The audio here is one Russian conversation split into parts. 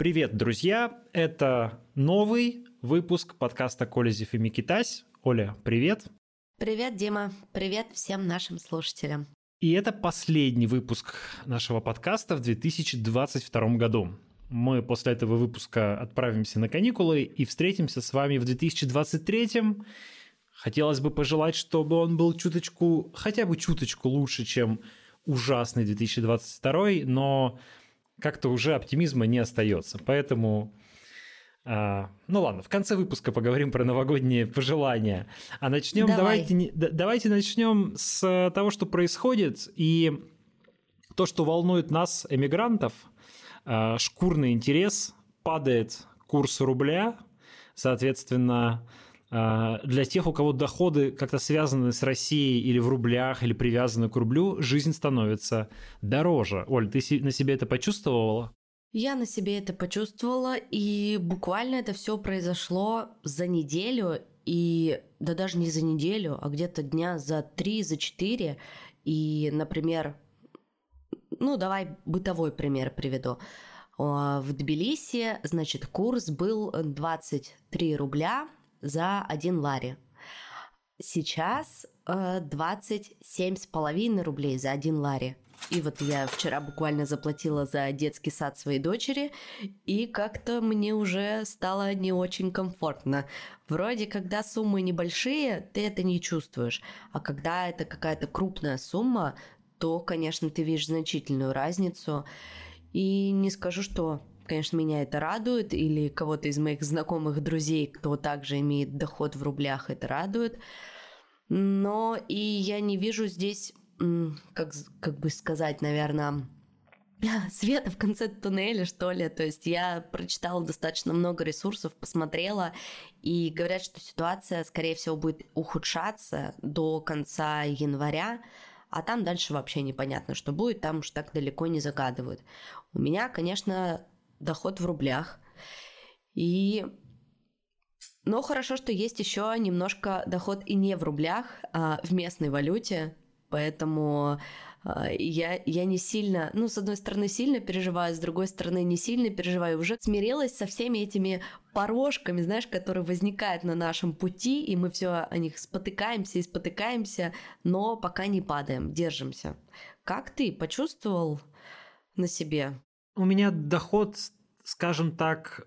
Привет, друзья! Это новый выпуск подкаста «Колезев и Микитась». Оля, привет! Привет, Дима! Привет всем нашим слушателям! И это последний выпуск нашего подкаста в 2022 году. Мы после этого выпуска отправимся на каникулы и встретимся с вами в 2023. Хотелось бы пожелать, чтобы он был чуточку, хотя бы чуточку лучше, чем ужасный 2022, но как-то уже оптимизма не остается. Поэтому а, ну ладно, в конце выпуска поговорим про новогодние пожелания. А начнем, Давай. давайте, давайте начнем с того, что происходит, и то, что волнует нас, эмигрантов, а, шкурный интерес, падает курс рубля, соответственно, для тех, у кого доходы как-то связаны с Россией или в рублях, или привязаны к рублю, жизнь становится дороже. Оль, ты на себе это почувствовала? Я на себе это почувствовала, и буквально это все произошло за неделю, и да даже не за неделю, а где-то дня за три, за четыре. И, например, ну давай бытовой пример приведу. В Тбилиси, значит, курс был 23 рубля за один лари. Сейчас э, 27,5 рублей за один лари. И вот я вчера буквально заплатила за детский сад своей дочери, и как-то мне уже стало не очень комфортно. Вроде, когда суммы небольшие, ты это не чувствуешь, а когда это какая-то крупная сумма, то, конечно, ты видишь значительную разницу. И не скажу, что конечно, меня это радует, или кого-то из моих знакомых друзей, кто также имеет доход в рублях, это радует. Но и я не вижу здесь, как, как бы сказать, наверное, света в конце туннеля, что ли. То есть я прочитала достаточно много ресурсов, посмотрела, и говорят, что ситуация, скорее всего, будет ухудшаться до конца января, а там дальше вообще непонятно, что будет, там уж так далеко не загадывают. У меня, конечно, доход в рублях. И но хорошо, что есть еще немножко доход и не в рублях, а в местной валюте. Поэтому а, я, я не сильно, ну, с одной стороны, сильно переживаю, с другой стороны, не сильно переживаю. Уже смирилась со всеми этими порожками, знаешь, которые возникают на нашем пути, и мы все о них спотыкаемся и спотыкаемся, но пока не падаем, держимся. Как ты почувствовал на себе у меня доход, скажем так,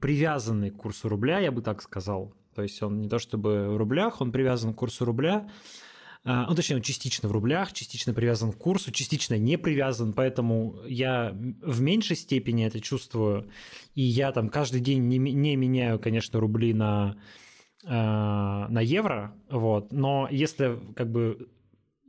привязанный к курсу рубля, я бы так сказал. То есть он не то чтобы в рублях, он привязан к курсу рубля. А, ну, точнее, он частично в рублях, частично привязан к курсу, частично не привязан, поэтому я в меньшей степени это чувствую. И я там каждый день не, не меняю, конечно, рубли на, а, на евро, вот. Но если как бы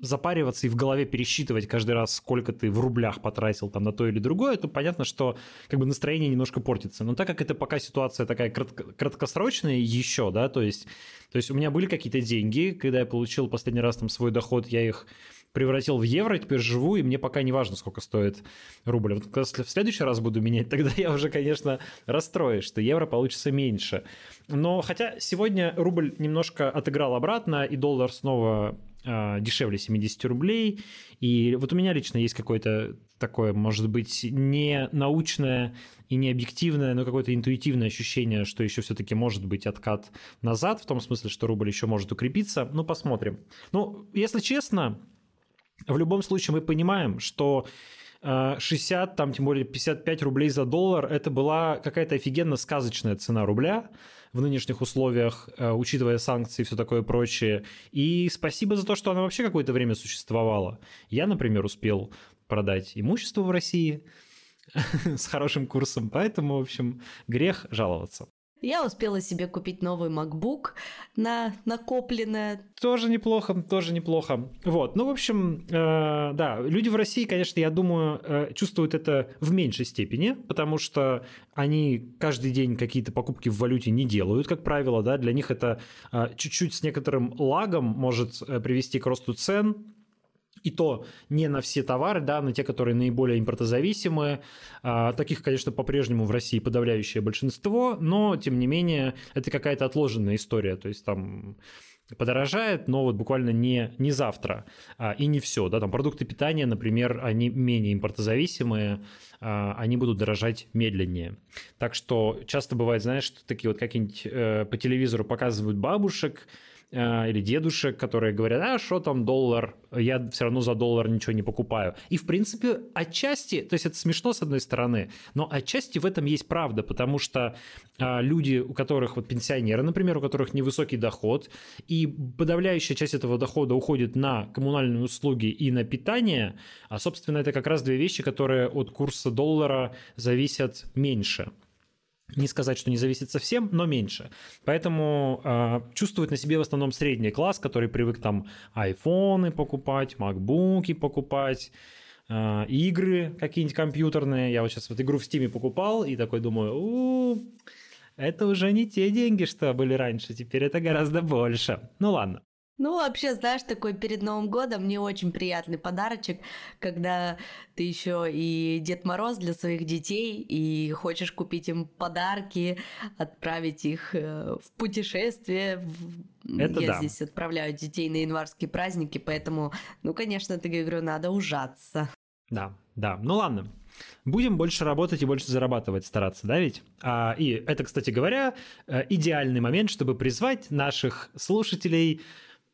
запариваться и в голове пересчитывать каждый раз, сколько ты в рублях потратил там на то или другое, то понятно, что как бы настроение немножко портится. Но так как это пока ситуация такая кратко, краткосрочная еще, да, то есть, то есть у меня были какие-то деньги, когда я получил последний раз там свой доход, я их превратил в евро, теперь живу, и мне пока не важно, сколько стоит рубль. Вот если в следующий раз буду менять, тогда я уже, конечно, расстроюсь, что евро получится меньше. Но хотя сегодня рубль немножко отыграл обратно, и доллар снова дешевле 70 рублей. И вот у меня лично есть какое-то такое, может быть, не научное и не объективное, но какое-то интуитивное ощущение, что еще все-таки может быть откат назад, в том смысле, что рубль еще может укрепиться. Ну, посмотрим. Ну, если честно, в любом случае мы понимаем, что 60, там, тем более 55 рублей за доллар, это была какая-то офигенно сказочная цена рубля в нынешних условиях, э, учитывая санкции и все такое прочее. И спасибо за то, что она вообще какое-то время существовала. Я, например, успел продать имущество в России с хорошим курсом, поэтому, в общем, грех жаловаться. Я успела себе купить новый MacBook на накопленное. Тоже неплохо, тоже неплохо. Вот, ну, в общем, э, да, люди в России, конечно, я думаю, э, чувствуют это в меньшей степени, потому что они каждый день какие-то покупки в валюте не делают, как правило, да, для них это э, чуть-чуть с некоторым лагом может э, привести к росту цен, и то не на все товары, да, на те, которые наиболее импортозависимые. А, таких, конечно, по-прежнему в России подавляющее большинство, но, тем не менее, это какая-то отложенная история. То есть там подорожает, но вот буквально не, не завтра а, и не все. Да, там продукты питания, например, они менее импортозависимые, а, они будут дорожать медленнее. Так что часто бывает, знаешь, что такие вот какие-нибудь э, по телевизору показывают бабушек, или дедушек, которые говорят, а что там доллар, я все равно за доллар ничего не покупаю. И, в принципе, отчасти, то есть это смешно с одной стороны, но отчасти в этом есть правда, потому что а, люди, у которых, вот пенсионеры, например, у которых невысокий доход, и подавляющая часть этого дохода уходит на коммунальные услуги и на питание, а, собственно, это как раз две вещи, которые от курса доллара зависят меньше не сказать, что не зависит совсем, но меньше. Поэтому э, чувствует на себе в основном средний класс, который привык там айфоны покупать, макбуки покупать, э, игры какие-нибудь компьютерные. Я вот сейчас вот игру в Стиме покупал и такой думаю, у это уже не те деньги, что были раньше, теперь это гораздо больше. Ну ладно. Ну, вообще, знаешь, такой перед Новым годом мне очень приятный подарочек, когда ты еще и Дед Мороз для своих детей, и хочешь купить им подарки, отправить их э, в путешествие. Это Я да. здесь отправляю детей на январские праздники, поэтому, ну, конечно, ты говорю, надо ужаться. Да, да. Ну ладно. Будем больше работать и больше зарабатывать, стараться, да ведь? А, и это, кстати говоря, э, идеальный момент, чтобы призвать наших слушателей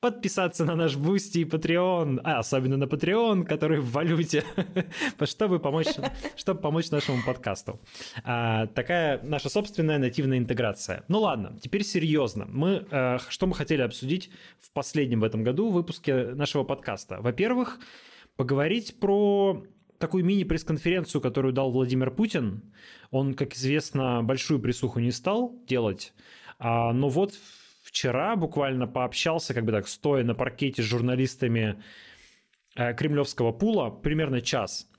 подписаться на наш Boosty и Patreon, а особенно на Patreon, который в валюте, чтобы помочь, чтобы помочь нашему подкасту. А, такая наша собственная нативная интеграция. Ну ладно, теперь серьезно. Мы, а, что мы хотели обсудить в последнем в этом году выпуске нашего подкаста? Во-первых, поговорить про такую мини-пресс-конференцию, которую дал Владимир Путин. Он, как известно, большую присуху не стал делать, а, но вот вчера буквально пообщался, как бы так, стоя на паркете с журналистами э, кремлевского пула, примерно час.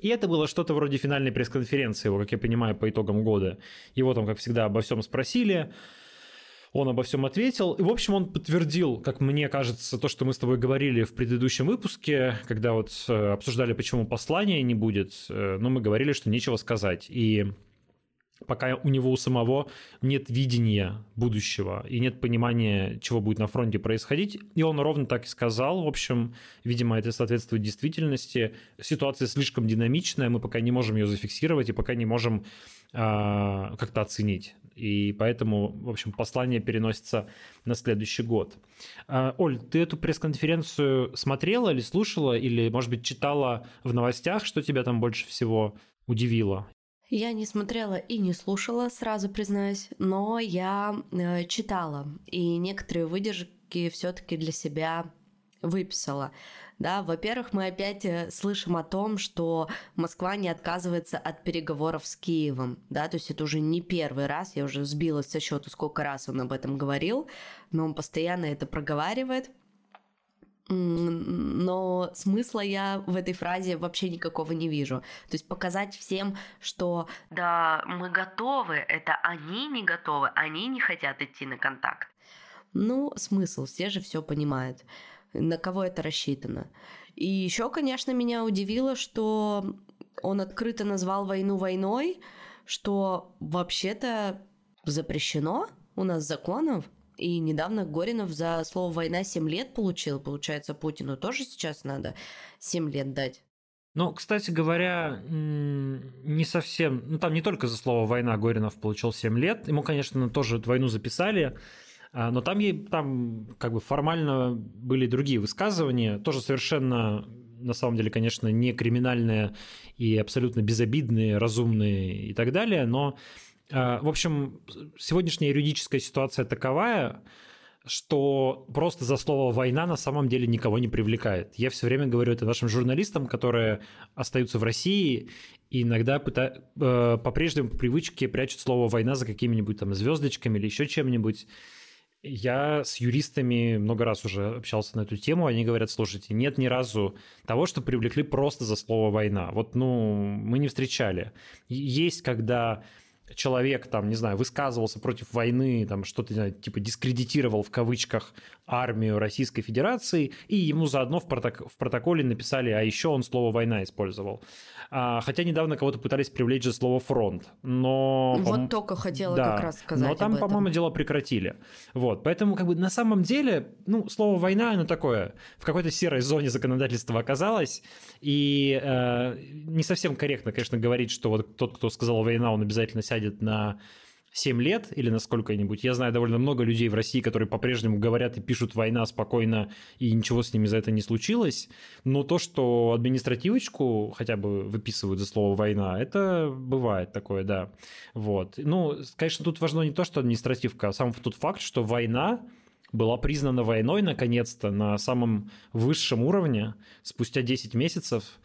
И это было что-то вроде финальной пресс-конференции его, как я понимаю, по итогам года. Его там, как всегда, обо всем спросили, он обо всем ответил. И, в общем, он подтвердил, как мне кажется, то, что мы с тобой говорили в предыдущем выпуске, когда вот э, обсуждали, почему послания не будет, э, но мы говорили, что нечего сказать. И пока у него у самого нет видения будущего и нет понимания, чего будет на фронте происходить. И он ровно так и сказал. В общем, видимо, это соответствует действительности. Ситуация слишком динамичная, мы пока не можем ее зафиксировать и пока не можем э, как-то оценить. И поэтому, в общем, послание переносится на следующий год. Э, Оль, ты эту пресс-конференцию смотрела или слушала, или, может быть, читала в новостях, что тебя там больше всего удивило? Я не смотрела и не слушала, сразу признаюсь, но я э, читала и некоторые выдержки все-таки для себя выписала. Да, во-первых, мы опять э, слышим о том, что Москва не отказывается от переговоров с Киевом, да, то есть это уже не первый раз, я уже сбилась со счету, сколько раз он об этом говорил, но он постоянно это проговаривает но смысла я в этой фразе вообще никакого не вижу. То есть показать всем, что да, мы готовы, это они не готовы, они не хотят идти на контакт. Ну, смысл, все же все понимают, на кого это рассчитано. И еще, конечно, меня удивило, что он открыто назвал войну войной, что вообще-то запрещено у нас законов, и недавно Горинов за слово «война» 7 лет получил. Получается, Путину тоже сейчас надо 7 лет дать. Ну, кстати говоря, не совсем... Ну, там не только за слово «война» Горинов получил 7 лет. Ему, конечно, тоже войну записали. А, но там, ей, там как бы формально были другие высказывания, тоже совершенно на самом деле, конечно, не криминальные и абсолютно безобидные, разумные и так далее, но в общем, сегодняшняя юридическая ситуация таковая, что просто за слово «война» на самом деле никого не привлекает. Я все время говорю это нашим журналистам, которые остаются в России и иногда пыта... Э, по-прежнему по привычке прячут слово «война» за какими-нибудь там звездочками или еще чем-нибудь. Я с юристами много раз уже общался на эту тему, они говорят, слушайте, нет ни разу того, что привлекли просто за слово «война». Вот, ну, мы не встречали. Есть, когда человек, там, не знаю, высказывался против войны, там, что-то, знаю, типа, дискредитировал в кавычках армию Российской Федерации, и ему заодно в, проток- в протоколе написали, а еще он слово «война» использовал. А, хотя недавно кого-то пытались привлечь за слово «фронт», но... Вот только хотела да, как раз сказать Но там, по-моему, дело прекратили. Вот, поэтому как бы на самом деле, ну, слово «война», оно такое, в какой-то серой зоне законодательства оказалось, и э, не совсем корректно, конечно, говорить, что вот тот, кто сказал «война», он обязательно сядет на 7 лет или на сколько-нибудь. Я знаю довольно много людей в России, которые по-прежнему говорят и пишут «война» спокойно, и ничего с ними за это не случилось. Но то, что административочку хотя бы выписывают за слово «война», это бывает такое, да. Вот. Ну, конечно, тут важно не то, что административка, а сам тот факт, что война была признана войной наконец-то на самом высшем уровне спустя 10 месяцев –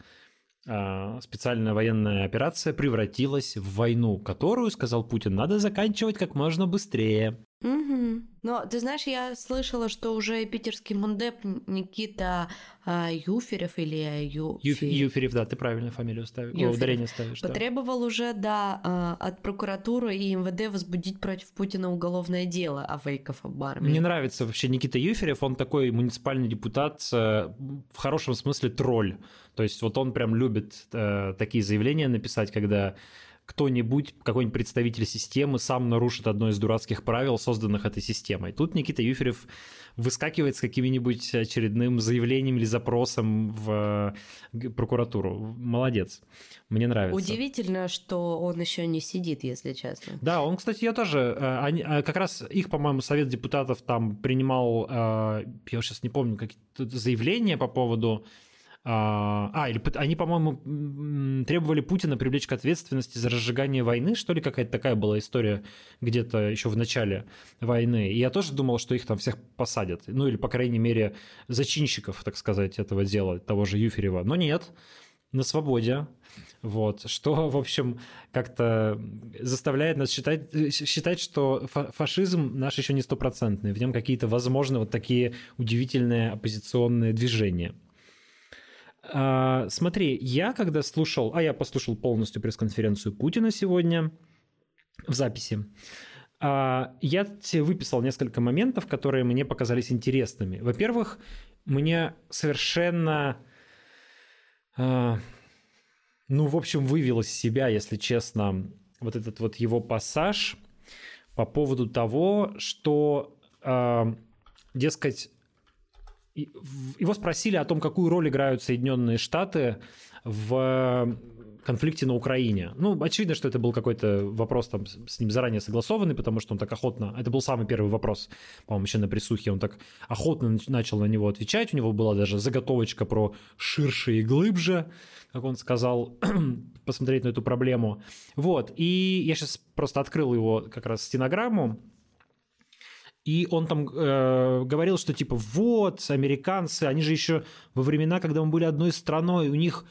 специальная военная операция превратилась в войну, которую, сказал Путин, надо заканчивать как можно быстрее. Угу. Но ты знаешь, я слышала, что уже питерский мундеп Никита а, Юферев или а, Юферев. Юферев, да, ты правильно фамилию ставишь, Юферев. ударение ставишь. Потребовал да. уже, да, а, от прокуратуры и МВД возбудить против Путина уголовное дело о фейков об армии. Мне нравится вообще Никита Юферев, он такой муниципальный депутат, в хорошем смысле тролль. То есть вот он прям любит э, такие заявления написать, когда кто-нибудь, какой-нибудь представитель системы сам нарушит одно из дурацких правил, созданных этой системой. Тут Никита Юферев выскакивает с каким-нибудь очередным заявлением или запросом в э, прокуратуру. Молодец. Мне нравится. Удивительно, что он еще не сидит, если честно. Да, он, кстати, я тоже... Э, они, э, как раз их, по-моему, Совет депутатов там принимал, я сейчас не помню, какие-то заявления по поводу а, а, или они, по-моему, требовали Путина привлечь к ответственности за разжигание войны, что ли, какая-то такая была история где-то еще в начале войны. И я тоже думал, что их там всех посадят. Ну, или, по крайней мере, зачинщиков, так сказать, этого дела, того же Юферева. Но нет, на свободе. Вот, что, в общем, как-то заставляет нас считать, считать, что фашизм наш еще не стопроцентный, в нем какие-то возможны вот такие удивительные оппозиционные движения. А, смотри, я когда слушал, а я послушал полностью пресс-конференцию Путина сегодня в записи, а, я тебе выписал несколько моментов, которые мне показались интересными. Во-первых, мне совершенно, а, ну, в общем, вывел из себя, если честно, вот этот вот его пассаж по поводу того, что, а, дескать, его спросили о том, какую роль играют Соединенные Штаты в конфликте на Украине. Ну, очевидно, что это был какой-то вопрос там с ним заранее согласованный, потому что он так охотно... Это был самый первый вопрос, по-моему, еще на присухе. Он так охотно начал на него отвечать. У него была даже заготовочка про ширше и глубже, как он сказал, посмотреть на эту проблему. Вот. И я сейчас просто открыл его как раз стенограмму и он там э, говорил, что типа вот, американцы, они же еще во времена, когда мы были одной страной, у них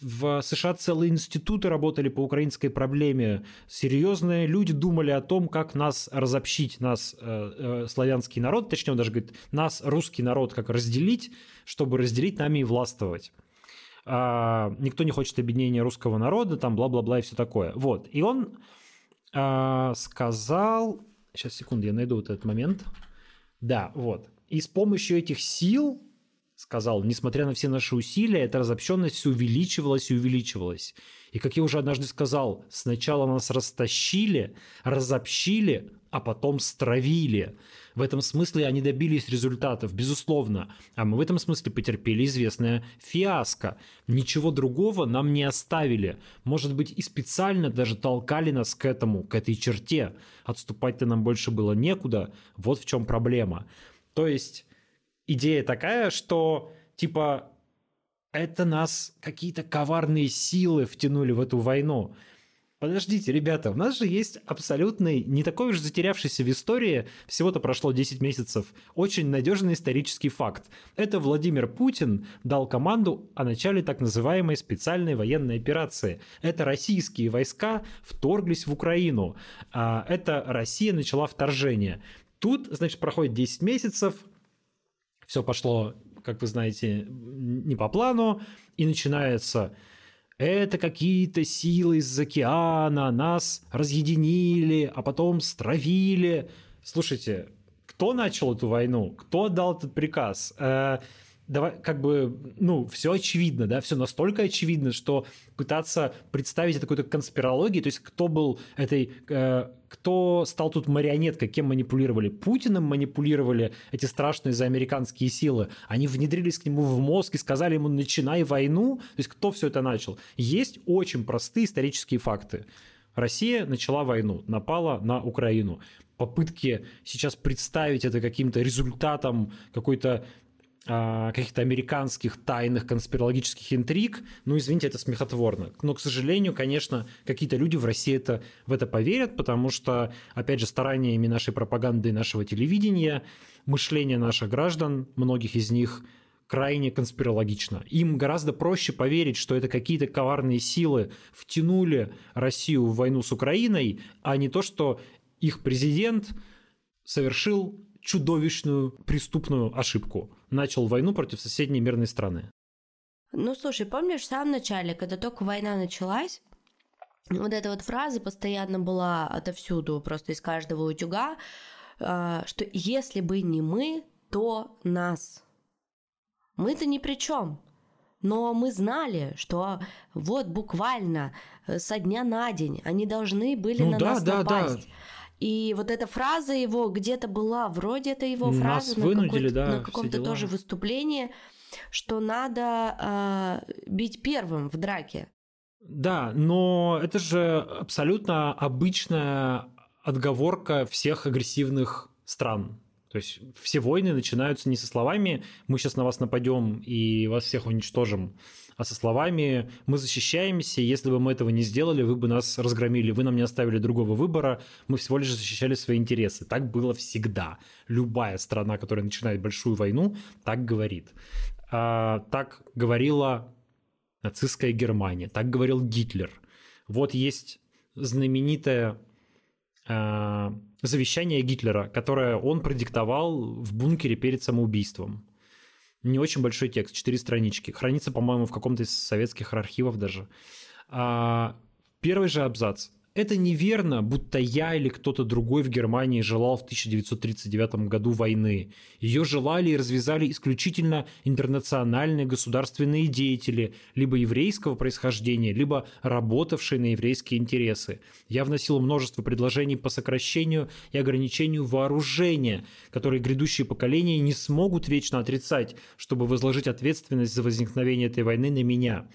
в США целые институты работали по украинской проблеме. Серьезные люди думали о том, как нас разобщить, нас, э, э, славянский народ, точнее, он даже говорит, нас, русский народ, как разделить, чтобы разделить нами и властвовать. А, никто не хочет объединения русского народа, там бла-бла-бла и все такое. Вот. И он а, сказал, Сейчас, секунду, я найду вот этот момент. Да, вот. И с помощью этих сил, сказал, несмотря на все наши усилия, эта разобщенность увеличивалась и увеличивалась. И, как я уже однажды сказал, сначала нас растащили, разобщили, а потом стравили. В этом смысле они добились результатов, безусловно. А мы в этом смысле потерпели известное фиаско. Ничего другого нам не оставили. Может быть, и специально даже толкали нас к этому, к этой черте. Отступать-то нам больше было некуда. Вот в чем проблема. То есть идея такая, что типа это нас какие-то коварные силы втянули в эту войну. Подождите, ребята, у нас же есть абсолютный, не такой уж затерявшийся в истории, всего-то прошло 10 месяцев, очень надежный исторический факт. Это Владимир Путин дал команду о начале так называемой специальной военной операции. Это российские войска вторглись в Украину. А это Россия начала вторжение. Тут, значит, проходит 10 месяцев, все пошло, как вы знаете, не по плану, и начинается это какие-то силы из океана нас разъединили, а потом стравили. Слушайте, кто начал эту войну, кто отдал этот приказ. Давай, как бы, ну, все очевидно, да, все настолько очевидно, что пытаться представить это какой-то конспирологией, то есть кто был этой, э, кто стал тут марионеткой, кем манипулировали? Путиным манипулировали эти страшные заамериканские силы. Они внедрились к нему в мозг и сказали ему «начинай войну». То есть кто все это начал? Есть очень простые исторические факты. Россия начала войну, напала на Украину. Попытки сейчас представить это каким-то результатом какой-то каких-то американских тайных конспирологических интриг, ну, извините, это смехотворно. Но, к сожалению, конечно, какие-то люди в России это, в это поверят, потому что, опять же, стараниями нашей пропаганды и нашего телевидения, мышление наших граждан, многих из них крайне конспирологично. Им гораздо проще поверить, что это какие-то коварные силы втянули Россию в войну с Украиной, а не то, что их президент совершил чудовищную преступную ошибку. Начал войну против соседней мирной страны. Ну, слушай, помнишь, в самом начале, когда только война началась, вот эта вот фраза постоянно была отовсюду, просто из каждого утюга, а, что если бы не мы, то нас. Мы-то ни при чем. Но мы знали, что вот буквально со дня на день они должны были ну, на да, нас да, напасть. Да. И вот эта фраза его где-то была, вроде это его Нас фраза вынудили, на, да, на каком-то тоже выступлении, что надо э, бить первым в драке. Да, но это же абсолютно обычная отговорка всех агрессивных стран. То есть все войны начинаются не со словами «мы сейчас на вас нападем и вас всех уничтожим», а со словами «мы защищаемся, если бы мы этого не сделали, вы бы нас разгромили, вы нам не оставили другого выбора, мы всего лишь защищали свои интересы». Так было всегда. Любая страна, которая начинает большую войну, так говорит. А, так говорила нацистская Германия, так говорил Гитлер. Вот есть знаменитое а, завещание Гитлера, которое он продиктовал в бункере перед самоубийством не очень большой текст, четыре странички. Хранится, по-моему, в каком-то из советских архивов даже. А, первый же абзац. Это неверно, будто я или кто-то другой в Германии желал в 1939 году войны. Ее желали и развязали исключительно интернациональные государственные деятели, либо еврейского происхождения, либо работавшие на еврейские интересы. Я вносил множество предложений по сокращению и ограничению вооружения, которые грядущие поколения не смогут вечно отрицать, чтобы возложить ответственность за возникновение этой войны на меня.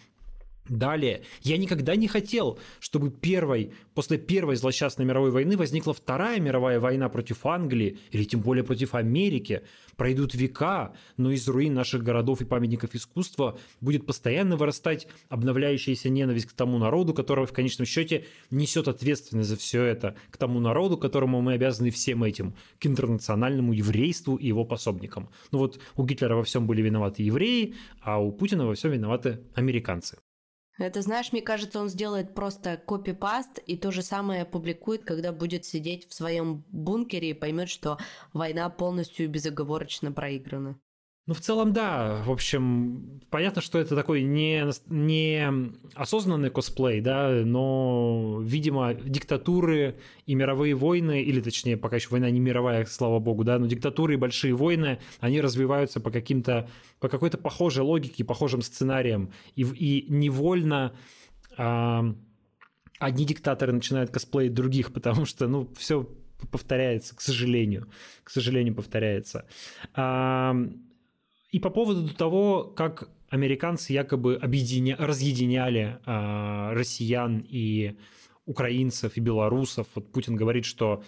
Далее, я никогда не хотел, чтобы первой, после первой злосчастной мировой войны возникла вторая мировая война против Англии или тем более против Америки. Пройдут века, но из руин наших городов и памятников искусства будет постоянно вырастать обновляющаяся ненависть к тому народу, которого в конечном счете несет ответственность за все это, к тому народу, которому мы обязаны всем этим, к интернациональному еврейству и его пособникам. Ну вот у Гитлера во всем были виноваты евреи, а у Путина во всем виноваты американцы. Это, знаешь, мне кажется, он сделает просто копипаст и то же самое опубликует, когда будет сидеть в своем бункере и поймет, что война полностью безоговорочно проиграна. Ну, в целом, да. В общем, понятно, что это такой не, не осознанный косплей, да, но, видимо, диктатуры и мировые войны, или точнее, пока еще война не мировая, слава богу, да, но диктатуры и большие войны, они развиваются по каким-то, по какой-то похожей логике, похожим сценариям, и, и невольно а, одни диктаторы начинают косплеить других, потому что, ну, все повторяется, к сожалению, к сожалению, повторяется. А, и по поводу того, как американцы якобы объединя... разъединяли э, россиян и украинцев, и белорусов. Вот Путин говорит, что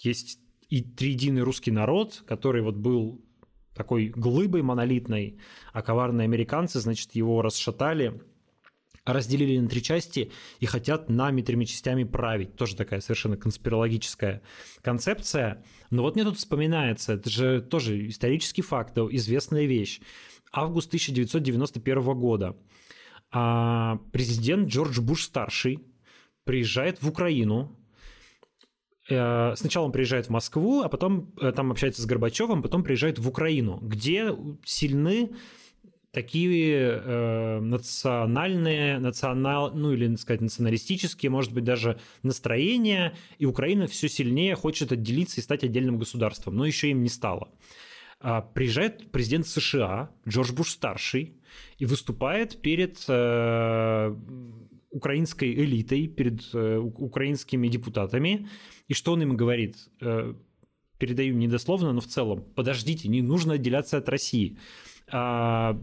есть и триединый русский народ, который вот был такой глыбой монолитной, а коварные американцы, значит, его расшатали, разделили на три части и хотят нами тремя частями править. Тоже такая совершенно конспирологическая концепция. Но вот мне тут вспоминается, это же тоже исторический факт, известная вещь. Август 1991 года. А президент Джордж Буш-старший приезжает в Украину, э, Сначала он приезжает в Москву, а потом э, там общается с Горбачевым, потом приезжает в Украину, где сильны такие э, национальные, национал, ну или, сказать, националистические, может быть, даже настроения, и Украина все сильнее хочет отделиться и стать отдельным государством, но еще им не стало. А приезжает президент США Джордж Буш-старший и выступает перед э, украинской элитой, перед э, украинскими депутатами, и что он им говорит? Э, передаю недословно, но в целом, подождите, не нужно отделяться от России. А,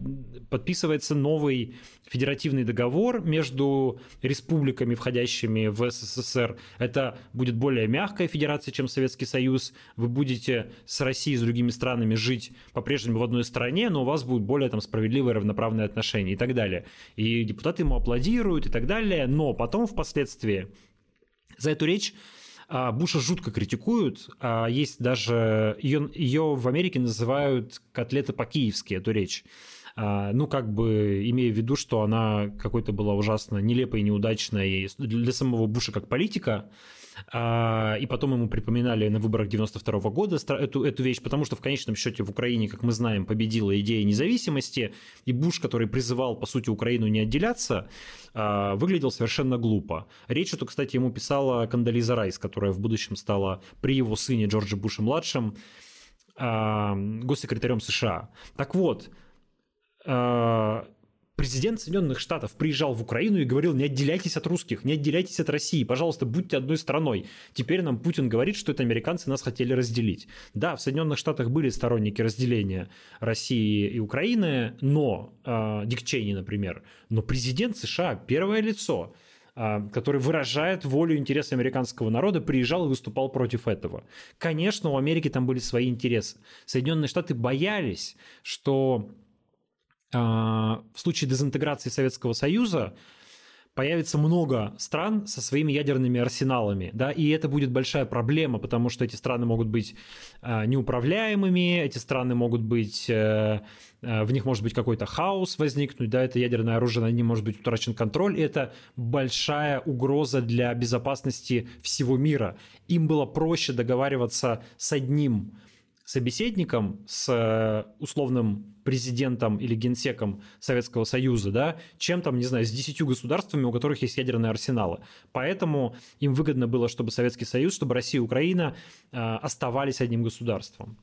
подписывается новый федеративный договор между республиками, входящими в СССР. Это будет более мягкая федерация, чем Советский Союз. Вы будете с Россией с другими странами жить по-прежнему в одной стране, но у вас будут более там, справедливые равноправные отношения и так далее. И депутаты ему аплодируют и так далее, но потом впоследствии за эту речь Буша жутко критикуют. А, есть даже... Ее, ее в Америке называют котлеты по-киевски, эту речь. А, ну, как бы имея в виду, что она какой-то была ужасно нелепой неудачной для самого Буша как политика, а, и потом ему припоминали на выборах 92 -го года эту, эту вещь, потому что в конечном счете в Украине, как мы знаем, победила идея независимости, и Буш, который призывал, по сути, Украину не отделяться, а, выглядел совершенно глупо. Речь эту, кстати, ему писала Кандализа Райс, которая в будущем стала при его сыне Джорджи Буше-младшим а, госсекретарем США. Так вот, президент Соединенных Штатов приезжал в Украину и говорил, не отделяйтесь от русских, не отделяйтесь от России, пожалуйста, будьте одной страной. Теперь нам Путин говорит, что это американцы нас хотели разделить. Да, в Соединенных Штатах были сторонники разделения России и Украины, но, э, Дик Чейни, например, но президент США, первое лицо, э, который выражает волю интересы американского народа, приезжал и выступал против этого. Конечно, у Америки там были свои интересы. Соединенные Штаты боялись, что а, в случае дезинтеграции Советского Союза появится много стран со своими ядерными арсеналами, да, и это будет большая проблема, потому что эти страны могут быть э, неуправляемыми, эти страны могут быть, э, э, в них может быть какой-то хаос возникнуть, да, это ядерное оружие, на ним может быть утрачен контроль, и это большая угроза для безопасности всего мира. Им было проще договариваться с одним собеседником, с э, условным президентом или генсеком Советского Союза, да, чем там, не знаю, с десятью государствами, у которых есть ядерные арсеналы. Поэтому им выгодно было, чтобы Советский Союз, чтобы Россия и Украина э, оставались одним государством.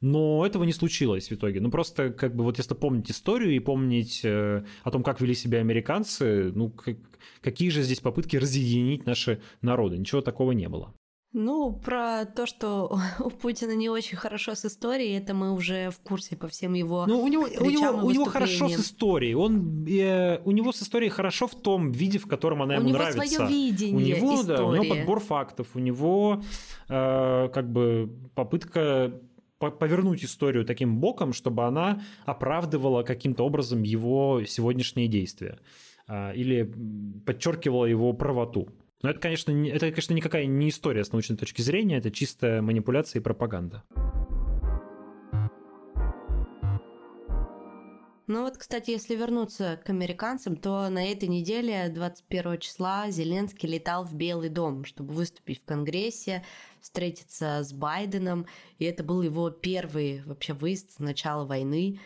Но этого не случилось в итоге. Ну, просто, как бы, вот если помнить историю и помнить э, о том, как вели себя американцы, ну, как, какие же здесь попытки разъединить наши народы? Ничего такого не было. Ну, про то, что у Путина не очень хорошо с историей, это мы уже в курсе по всем его Ну, у него, у него, у него хорошо с историей. Он, э, у него с историей хорошо в том виде, в котором она у ему него нравится. Свое видение у него, истории. да, у него подбор фактов, у него э, как бы попытка повернуть историю таким боком, чтобы она оправдывала каким-то образом его сегодняшние действия э, или подчеркивала его правоту. Но это, конечно, не, это, конечно, никакая не история с научной точки зрения, это чистая манипуляция и пропаганда. Ну вот, кстати, если вернуться к американцам, то на этой неделе, 21 числа, Зеленский летал в Белый дом, чтобы выступить в Конгрессе, встретиться с Байденом. И это был его первый вообще выезд с начала войны.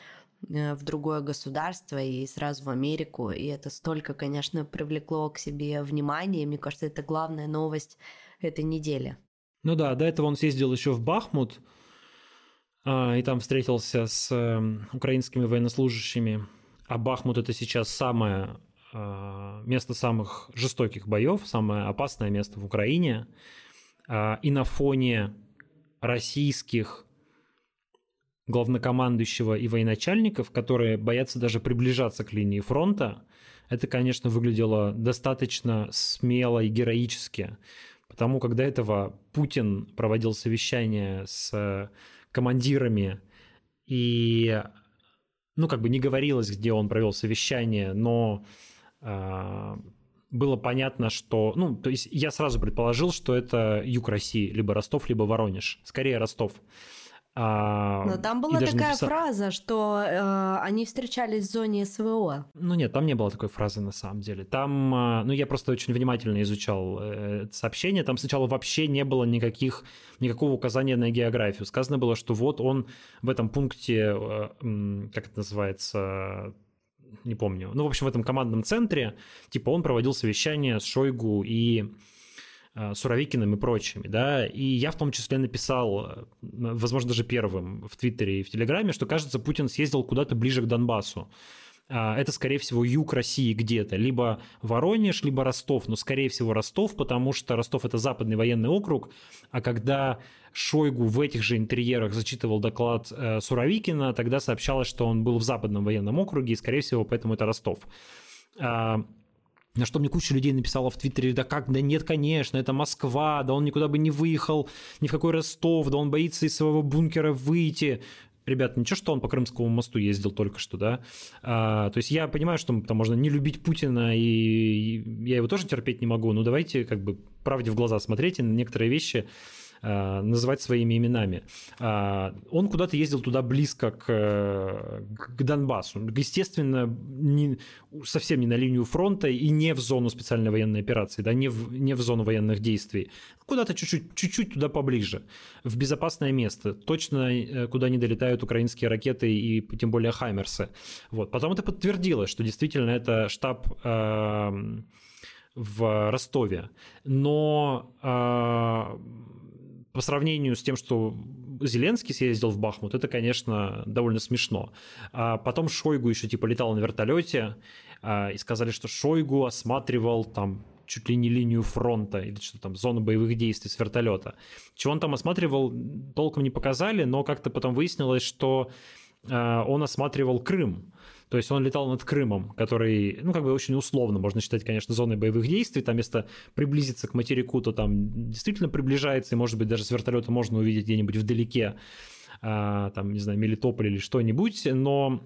Э, в другое государство и сразу в Америку. И это столько, конечно, привлекло к себе внимание. Мне кажется, это главная новость этой недели. Ну да, до этого он съездил еще в Бахмут а, и там встретился с эм, украинскими военнослужащими. А Бахмут это сейчас самое а, место самых жестоких боев, самое опасное место в Украине. А, и на фоне российских главнокомандующего и военачальников, которые боятся даже приближаться к линии фронта, это, конечно, выглядело достаточно смело и героически. Потому до этого Путин проводил совещание с командирами и, ну, как бы не говорилось, где он провел совещание, но э, было понятно, что, ну, то есть я сразу предположил, что это юг России, либо Ростов, либо Воронеж, скорее Ростов. А, Но там была такая написал... фраза, что э, они встречались в зоне СВО. Ну нет, там не было такой фразы на самом деле. Там, э, ну я просто очень внимательно изучал э, это сообщение. Там сначала вообще не было никаких, никакого указания на географию. Сказано было, что вот он в этом пункте, э, как это называется, не помню. Ну, в общем, в этом командном центре, типа, он проводил совещание с Шойгу и э, Суровикиным и прочими, да, и я в том числе написал, э, возможно, даже первым в Твиттере и в Телеграме, что, кажется, Путин съездил куда-то ближе к Донбассу. А, это, скорее всего, юг России где-то, либо Воронеж, либо Ростов, но, скорее всего, Ростов, потому что Ростов – это западный военный округ, а когда Шойгу в этих же интерьерах зачитывал доклад э, Суровикина, тогда сообщалось, что он был в западном военном округе, и, скорее всего, поэтому это Ростов. На что мне куча людей написала в Твиттере, да как, да нет, конечно, это Москва, да он никуда бы не выехал, ни в какой Ростов, да он боится из своего бункера выйти ребят, ничего, что он по Крымскому мосту ездил только что, да? А, то есть я понимаю, что там можно не любить Путина, и, я его тоже терпеть не могу, но давайте как бы правде в глаза смотреть и на некоторые вещи называть своими именами. А, он куда-то ездил туда близко к, к Донбассу. Естественно, не, совсем не на линию фронта и не в зону специальной военной операции, да, не в, не в зону военных действий. Куда-то чуть-чуть, чуть-чуть туда поближе, в безопасное место, точно э, куда не долетают украинские ракеты и тем более Хаймерсы. Вот. Потом это подтвердилось, что действительно это штаб э, в Ростове. Но э, по сравнению с тем, что Зеленский съездил в Бахмут, это, конечно, довольно смешно. А потом Шойгу еще типа летал на вертолете, а, и сказали, что Шойгу осматривал там чуть ли не линию фронта или что там, зону боевых действий с вертолета. Чего он там осматривал, толком не показали, но как-то потом выяснилось, что а, он осматривал Крым. То есть он летал над Крымом, который, ну, как бы очень условно можно считать, конечно, зоной боевых действий. Там если приблизиться к материку, то там действительно приближается, и, может быть, даже с вертолета можно увидеть где-нибудь вдалеке, а, там, не знаю, Мелитополь или что-нибудь, но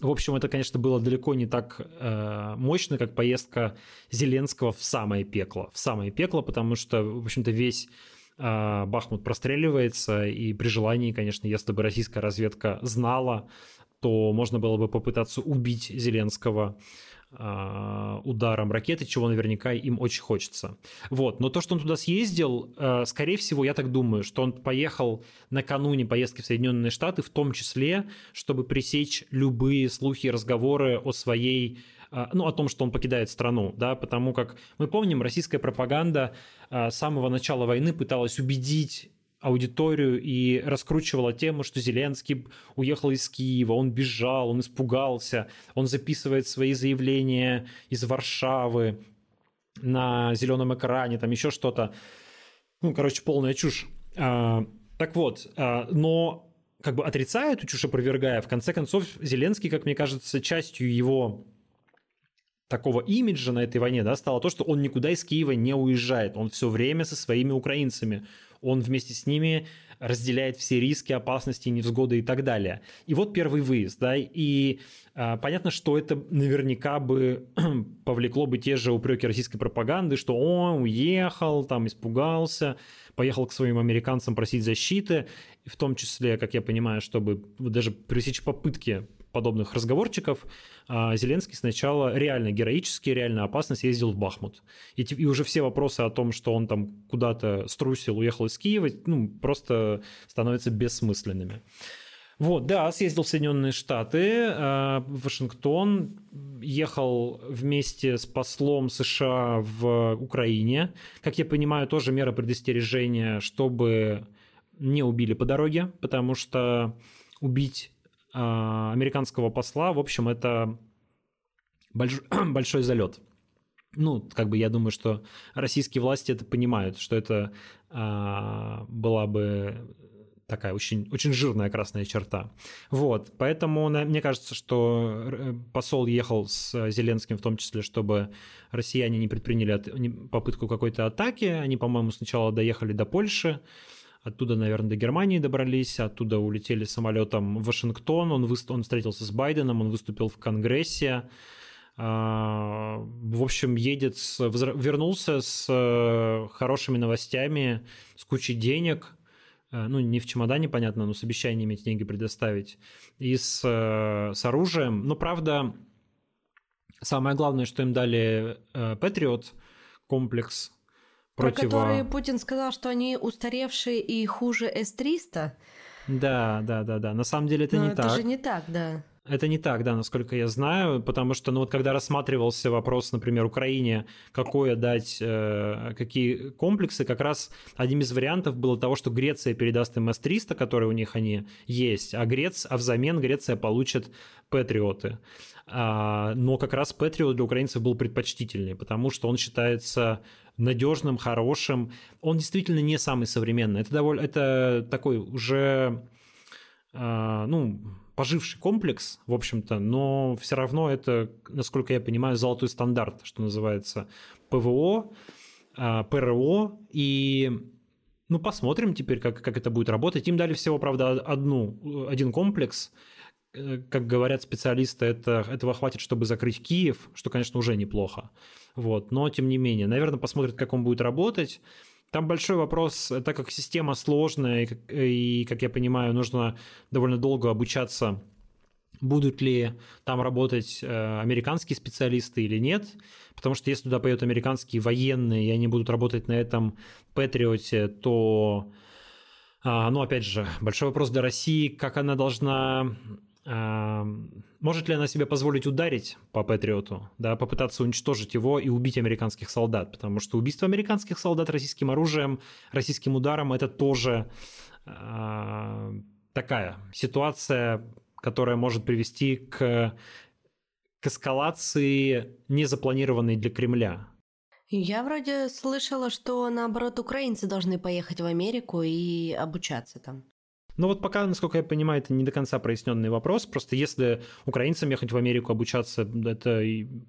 в общем, это, конечно, было далеко не так э, мощно, как поездка Зеленского в самое пекло. В самое пекло, потому что, в общем-то, весь э, Бахмут простреливается, и при желании, конечно, если бы российская разведка знала то можно было бы попытаться убить Зеленского а, ударом ракеты, чего наверняка им очень хочется. Вот. Но то, что он туда съездил, а, скорее всего, я так думаю, что он поехал накануне поездки в Соединенные Штаты, в том числе, чтобы пресечь любые слухи и разговоры о своей а, ну, о том, что он покидает страну, да, потому как мы помним, российская пропаганда с самого начала войны пыталась убедить аудиторию и раскручивала тему, что Зеленский уехал из Киева, он бежал, он испугался, он записывает свои заявления из Варшавы на зеленом экране, там еще что-то. Ну, короче, полная чушь. А, так вот, а, но как бы отрицая эту чушь, опровергая, в конце концов, Зеленский, как мне кажется, частью его такого имиджа на этой войне да, стало то, что он никуда из Киева не уезжает. Он все время со своими украинцами он вместе с ними разделяет все риски, опасности, невзгоды и так далее. И вот первый выезд, да, и а, понятно, что это наверняка бы повлекло бы те же упреки российской пропаганды, что он уехал, там испугался, поехал к своим американцам просить защиты, в том числе, как я понимаю, чтобы даже пресечь попытки подобных разговорчиков, а Зеленский сначала реально героически, реально опасно съездил в Бахмут. И, и уже все вопросы о том, что он там куда-то струсил, уехал из Киева, ну, просто становятся бессмысленными. Вот, да, съездил в Соединенные Штаты, а, в Вашингтон, ехал вместе с послом США в Украине. Как я понимаю, тоже мера предостережения, чтобы не убили по дороге, потому что убить американского посла, в общем, это больш... большой залет. Ну, как бы я думаю, что российские власти это понимают, что это а, была бы такая очень, очень жирная красная черта. Вот, поэтому мне кажется, что э, посол ехал с Зеленским в том числе, чтобы россияне не предприняли попытку какой-то атаки. Они, по-моему, сначала доехали до Польши, Оттуда, наверное, до Германии добрались, оттуда улетели самолетом в Вашингтон, он, вы... он встретился с Байденом, он выступил в Конгрессе, а, в общем, едет, с... вернулся с э, хорошими новостями, с кучей денег, э, ну, не в чемодане, понятно, но с обещаниями эти деньги предоставить, и с, э, с оружием. Но, правда, самое главное, что им дали Patriot комплекс, Против... Про которые Путин сказал, что они устаревшие и хуже С-300. Да, да, да, да. На самом деле это Но не это так. Это же не так, да. Это не так, да, насколько я знаю, потому что, ну вот когда рассматривался вопрос, например, Украине, какое дать, э, какие комплексы, как раз одним из вариантов было того, что Греция передаст им С-300, которые у них они есть, а, Грец, а взамен Греция получит Патриоты. А, но как раз Патриот для украинцев был предпочтительнее, потому что он считается надежным, хорошим. Он действительно не самый современный. Это довольно, это такой уже, а, ну, поживший комплекс, в общем-то, но все равно это, насколько я понимаю, золотой стандарт, что называется, ПВО, а, ПРО, и ну, посмотрим теперь, как, как это будет работать. Им дали всего, правда, одну, один комплекс, э, как говорят специалисты, это, этого хватит, чтобы закрыть Киев, что, конечно, уже неплохо. Вот. Но, тем не менее, наверное, посмотрят, как он будет работать. Там большой вопрос, так как система сложная, и, как я понимаю, нужно довольно долго обучаться, будут ли там работать э, американские специалисты или нет. Потому что если туда поедут американские военные, и они будут работать на этом Патриоте, то, а, ну, опять же, большой вопрос для России, как она должна может ли она себе позволить ударить по Патриоту, да, попытаться уничтожить его и убить американских солдат? Потому что убийство американских солдат российским оружием, российским ударом – это тоже такая ситуация, которая может привести к, к эскалации, незапланированной для Кремля. Я вроде слышала, что наоборот украинцы должны поехать в Америку и обучаться там. Но вот пока, насколько я понимаю, это не до конца проясненный вопрос. Просто если украинцам ехать в Америку обучаться, это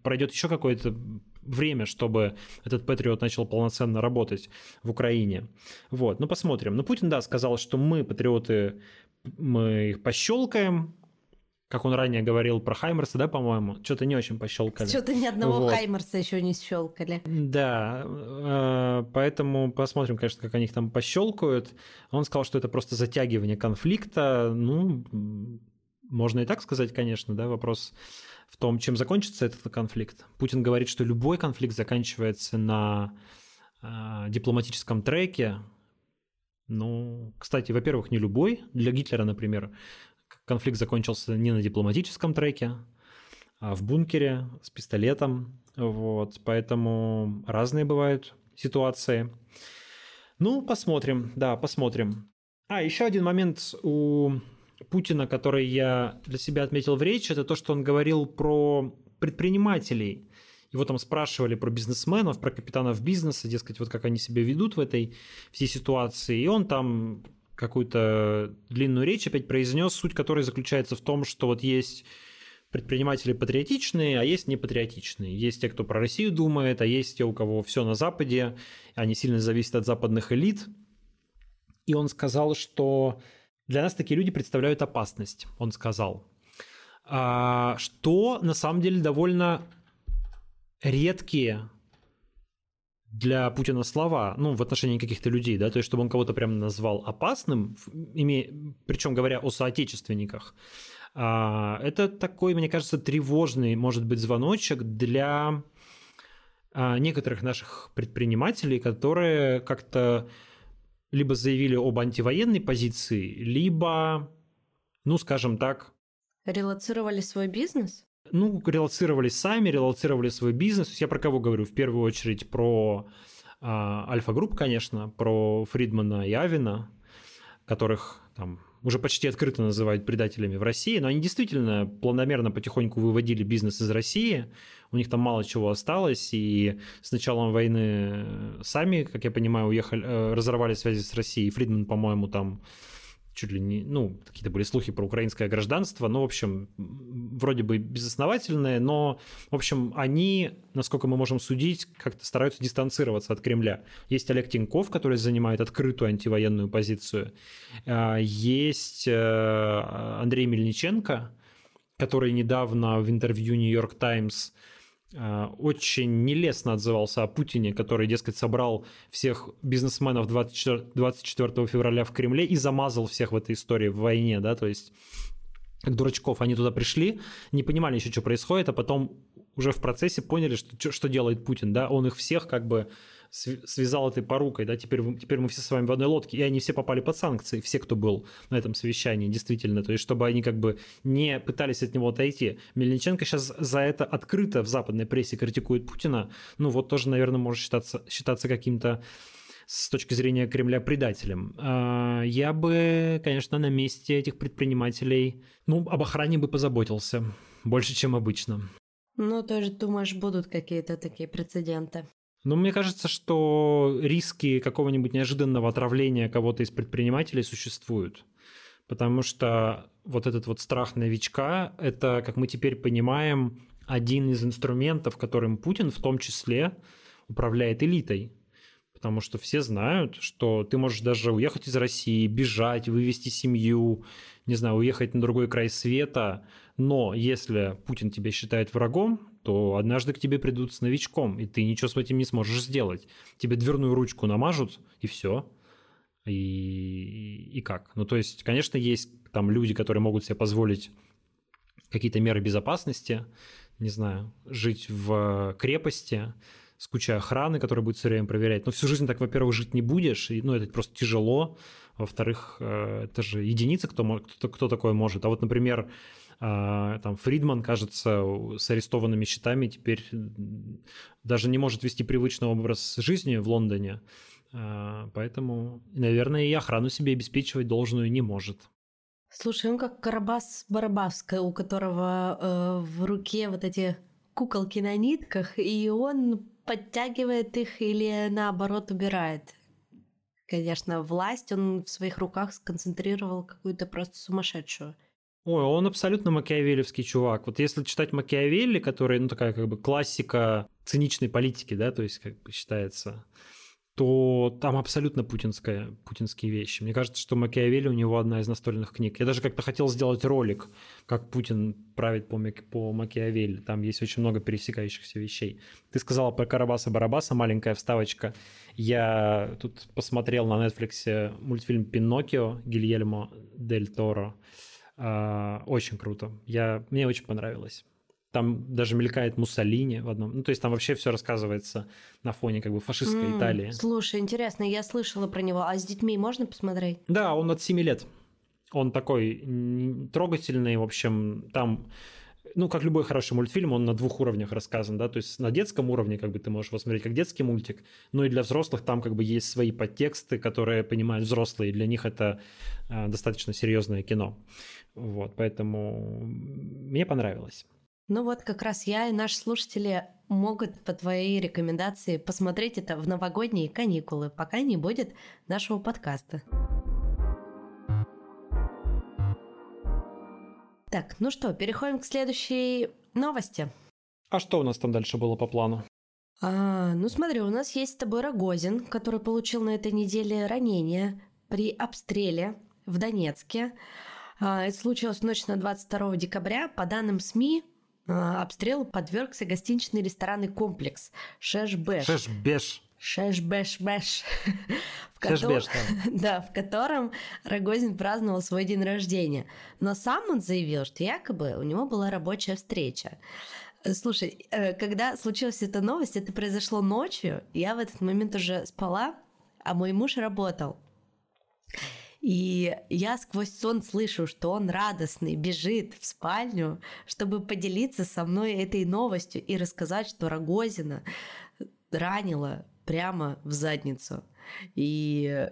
пройдет еще какое-то время, чтобы этот Патриот начал полноценно работать в Украине. Вот, ну посмотрим. Но Путин, да, сказал, что мы, патриоты, мы их пощелкаем, как он ранее говорил про Хаймерса, да, по-моему, что-то не очень пощелкали. Что-то ни одного вот. Хаймерса еще не щелкали. Да, э, поэтому посмотрим, конечно, как они их там пощелкают. Он сказал, что это просто затягивание конфликта. Ну, можно и так сказать, конечно, да, вопрос в том, чем закончится этот конфликт. Путин говорит, что любой конфликт заканчивается на э, дипломатическом треке. Ну, кстати, во-первых, не любой. Для Гитлера, например, конфликт закончился не на дипломатическом треке, а в бункере с пистолетом. Вот, поэтому разные бывают ситуации. Ну, посмотрим, да, посмотрим. А, еще один момент у Путина, который я для себя отметил в речи, это то, что он говорил про предпринимателей. Его там спрашивали про бизнесменов, про капитанов бизнеса, дескать, вот как они себя ведут в этой всей ситуации. И он там какую-то длинную речь опять произнес, суть которой заключается в том, что вот есть предприниматели патриотичные, а есть непатриотичные. Есть те, кто про Россию думает, а есть те, у кого все на Западе, они сильно зависят от западных элит. И он сказал, что для нас такие люди представляют опасность, он сказал. А, что на самом деле довольно редкие для Путина слова, ну, в отношении каких-то людей, да, то есть чтобы он кого-то прям назвал опасным, име... причем говоря о соотечественниках, а, это такой, мне кажется, тревожный, может быть, звоночек для а, некоторых наших предпринимателей, которые как-то либо заявили об антивоенной позиции, либо, ну, скажем так... Релацировали свой бизнес? Ну, релацировались сами, релацировали свой бизнес. Я про кого говорю? В первую очередь про а, Альфа-групп, конечно, про Фридмана и Авина, которых там уже почти открыто называют предателями в России, но они действительно планомерно потихоньку выводили бизнес из России, у них там мало чего осталось, и с началом войны сами, как я понимаю, уехали, э, разорвали связи с Россией. Фридман, по-моему, там чуть ли не, ну, какие-то были слухи про украинское гражданство, ну, в общем, вроде бы безосновательные, но, в общем, они, насколько мы можем судить, как-то стараются дистанцироваться от Кремля. Есть Олег Тиньков, который занимает открытую антивоенную позицию, а, есть э, Андрей Мельниченко, который недавно в интервью New York Times очень нелестно отзывался о Путине, который, дескать, собрал всех бизнесменов 24, 24 февраля в Кремле и замазал всех в этой истории в войне, да, то есть как дурачков они туда пришли, не понимали еще, что происходит, а потом уже в процессе поняли, что, что делает Путин, да, он их всех как бы связал этой порукой, да, теперь, теперь мы все с вами в одной лодке, и они все попали под санкции, все, кто был на этом совещании, действительно, то есть чтобы они как бы не пытались от него отойти. Мельниченко сейчас за это открыто в западной прессе критикует Путина, ну вот тоже, наверное, может считаться, считаться каким-то с точки зрения Кремля предателем. А, я бы, конечно, на месте этих предпринимателей, ну, об охране бы позаботился больше, чем обычно. Ну, тоже думаешь, будут какие-то такие прецеденты? Ну, мне кажется, что риски какого-нибудь неожиданного отравления кого-то из предпринимателей существуют. Потому что вот этот вот страх новичка – это, как мы теперь понимаем, один из инструментов, которым Путин в том числе управляет элитой. Потому что все знают, что ты можешь даже уехать из России, бежать, вывести семью, не знаю, уехать на другой край света. Но если Путин тебя считает врагом, то однажды к тебе придут с новичком, и ты ничего с этим не сможешь сделать. Тебе дверную ручку намажут, и все. И, и как? Ну, то есть, конечно, есть там люди, которые могут себе позволить какие-то меры безопасности, не знаю, жить в крепости с кучей охраны, которая будет все время проверять. Но всю жизнь так, во-первых, жить не будешь, и, ну, это просто тяжело. Во-вторых, э, это же единицы, кто, кто, кто такое может. А вот, например, а, там Фридман, кажется, с арестованными счетами теперь даже не может вести привычный образ жизни в Лондоне. А, поэтому, наверное, и охрану себе обеспечивать должную не может. Слушай, он как Карабас Барабаска, у которого э, в руке вот эти куколки на нитках, и он подтягивает их или наоборот убирает. Конечно, власть он в своих руках сконцентрировал какую-то просто сумасшедшую. Ой, он абсолютно макиавелевский чувак. Вот если читать Макиавелли, который, ну, такая как бы классика циничной политики, да, то есть как бы считается, то там абсолютно путинская, путинские вещи. Мне кажется, что Макиавелли у него одна из настольных книг. Я даже как-то хотел сделать ролик, как Путин правит по, по Макиавелли. Там есть очень много пересекающихся вещей. Ты сказала про Карабаса-Барабаса, маленькая вставочка. Я тут посмотрел на Netflix мультфильм «Пиноккио» Гильермо Дель Торо. А, очень круто. Я, мне очень понравилось. Там даже мелькает Муссолини в одном. Ну, то есть там вообще все рассказывается на фоне как бы фашистской mm, Италии. Слушай, интересно, я слышала про него. А с детьми можно посмотреть? Да, он от 7 лет. Он такой трогательный, в общем, там ну, как любой хороший мультфильм, он на двух уровнях рассказан, да, то есть на детском уровне, как бы ты можешь его смотреть как детский мультик, но и для взрослых там как бы есть свои подтексты, которые понимают взрослые, и для них это э, достаточно серьезное кино. Вот, поэтому мне понравилось. Ну вот как раз я и наши слушатели могут по твоей рекомендации посмотреть это в новогодние каникулы, пока не будет нашего подкаста. Так, ну что, переходим к следующей новости. А что у нас там дальше было по плану? А, ну смотри, у нас есть с тобой Рогозин, который получил на этой неделе ранение при обстреле в Донецке. А, это случилось в ночь на 22 декабря. По данным СМИ, обстрелу подвергся гостиничный ресторанный комплекс Шешбеш. Шешбеш. Шешбеш-беш. в котором, да, в котором Рогозин праздновал свой день рождения. Но сам он заявил, что якобы у него была рабочая встреча. Слушай, э, когда случилась эта новость, это произошло ночью, я в этот момент уже спала, а мой муж работал. И я сквозь сон слышу, что он радостный, бежит в спальню, чтобы поделиться со мной этой новостью и рассказать, что Рогозина ранила прямо в задницу. И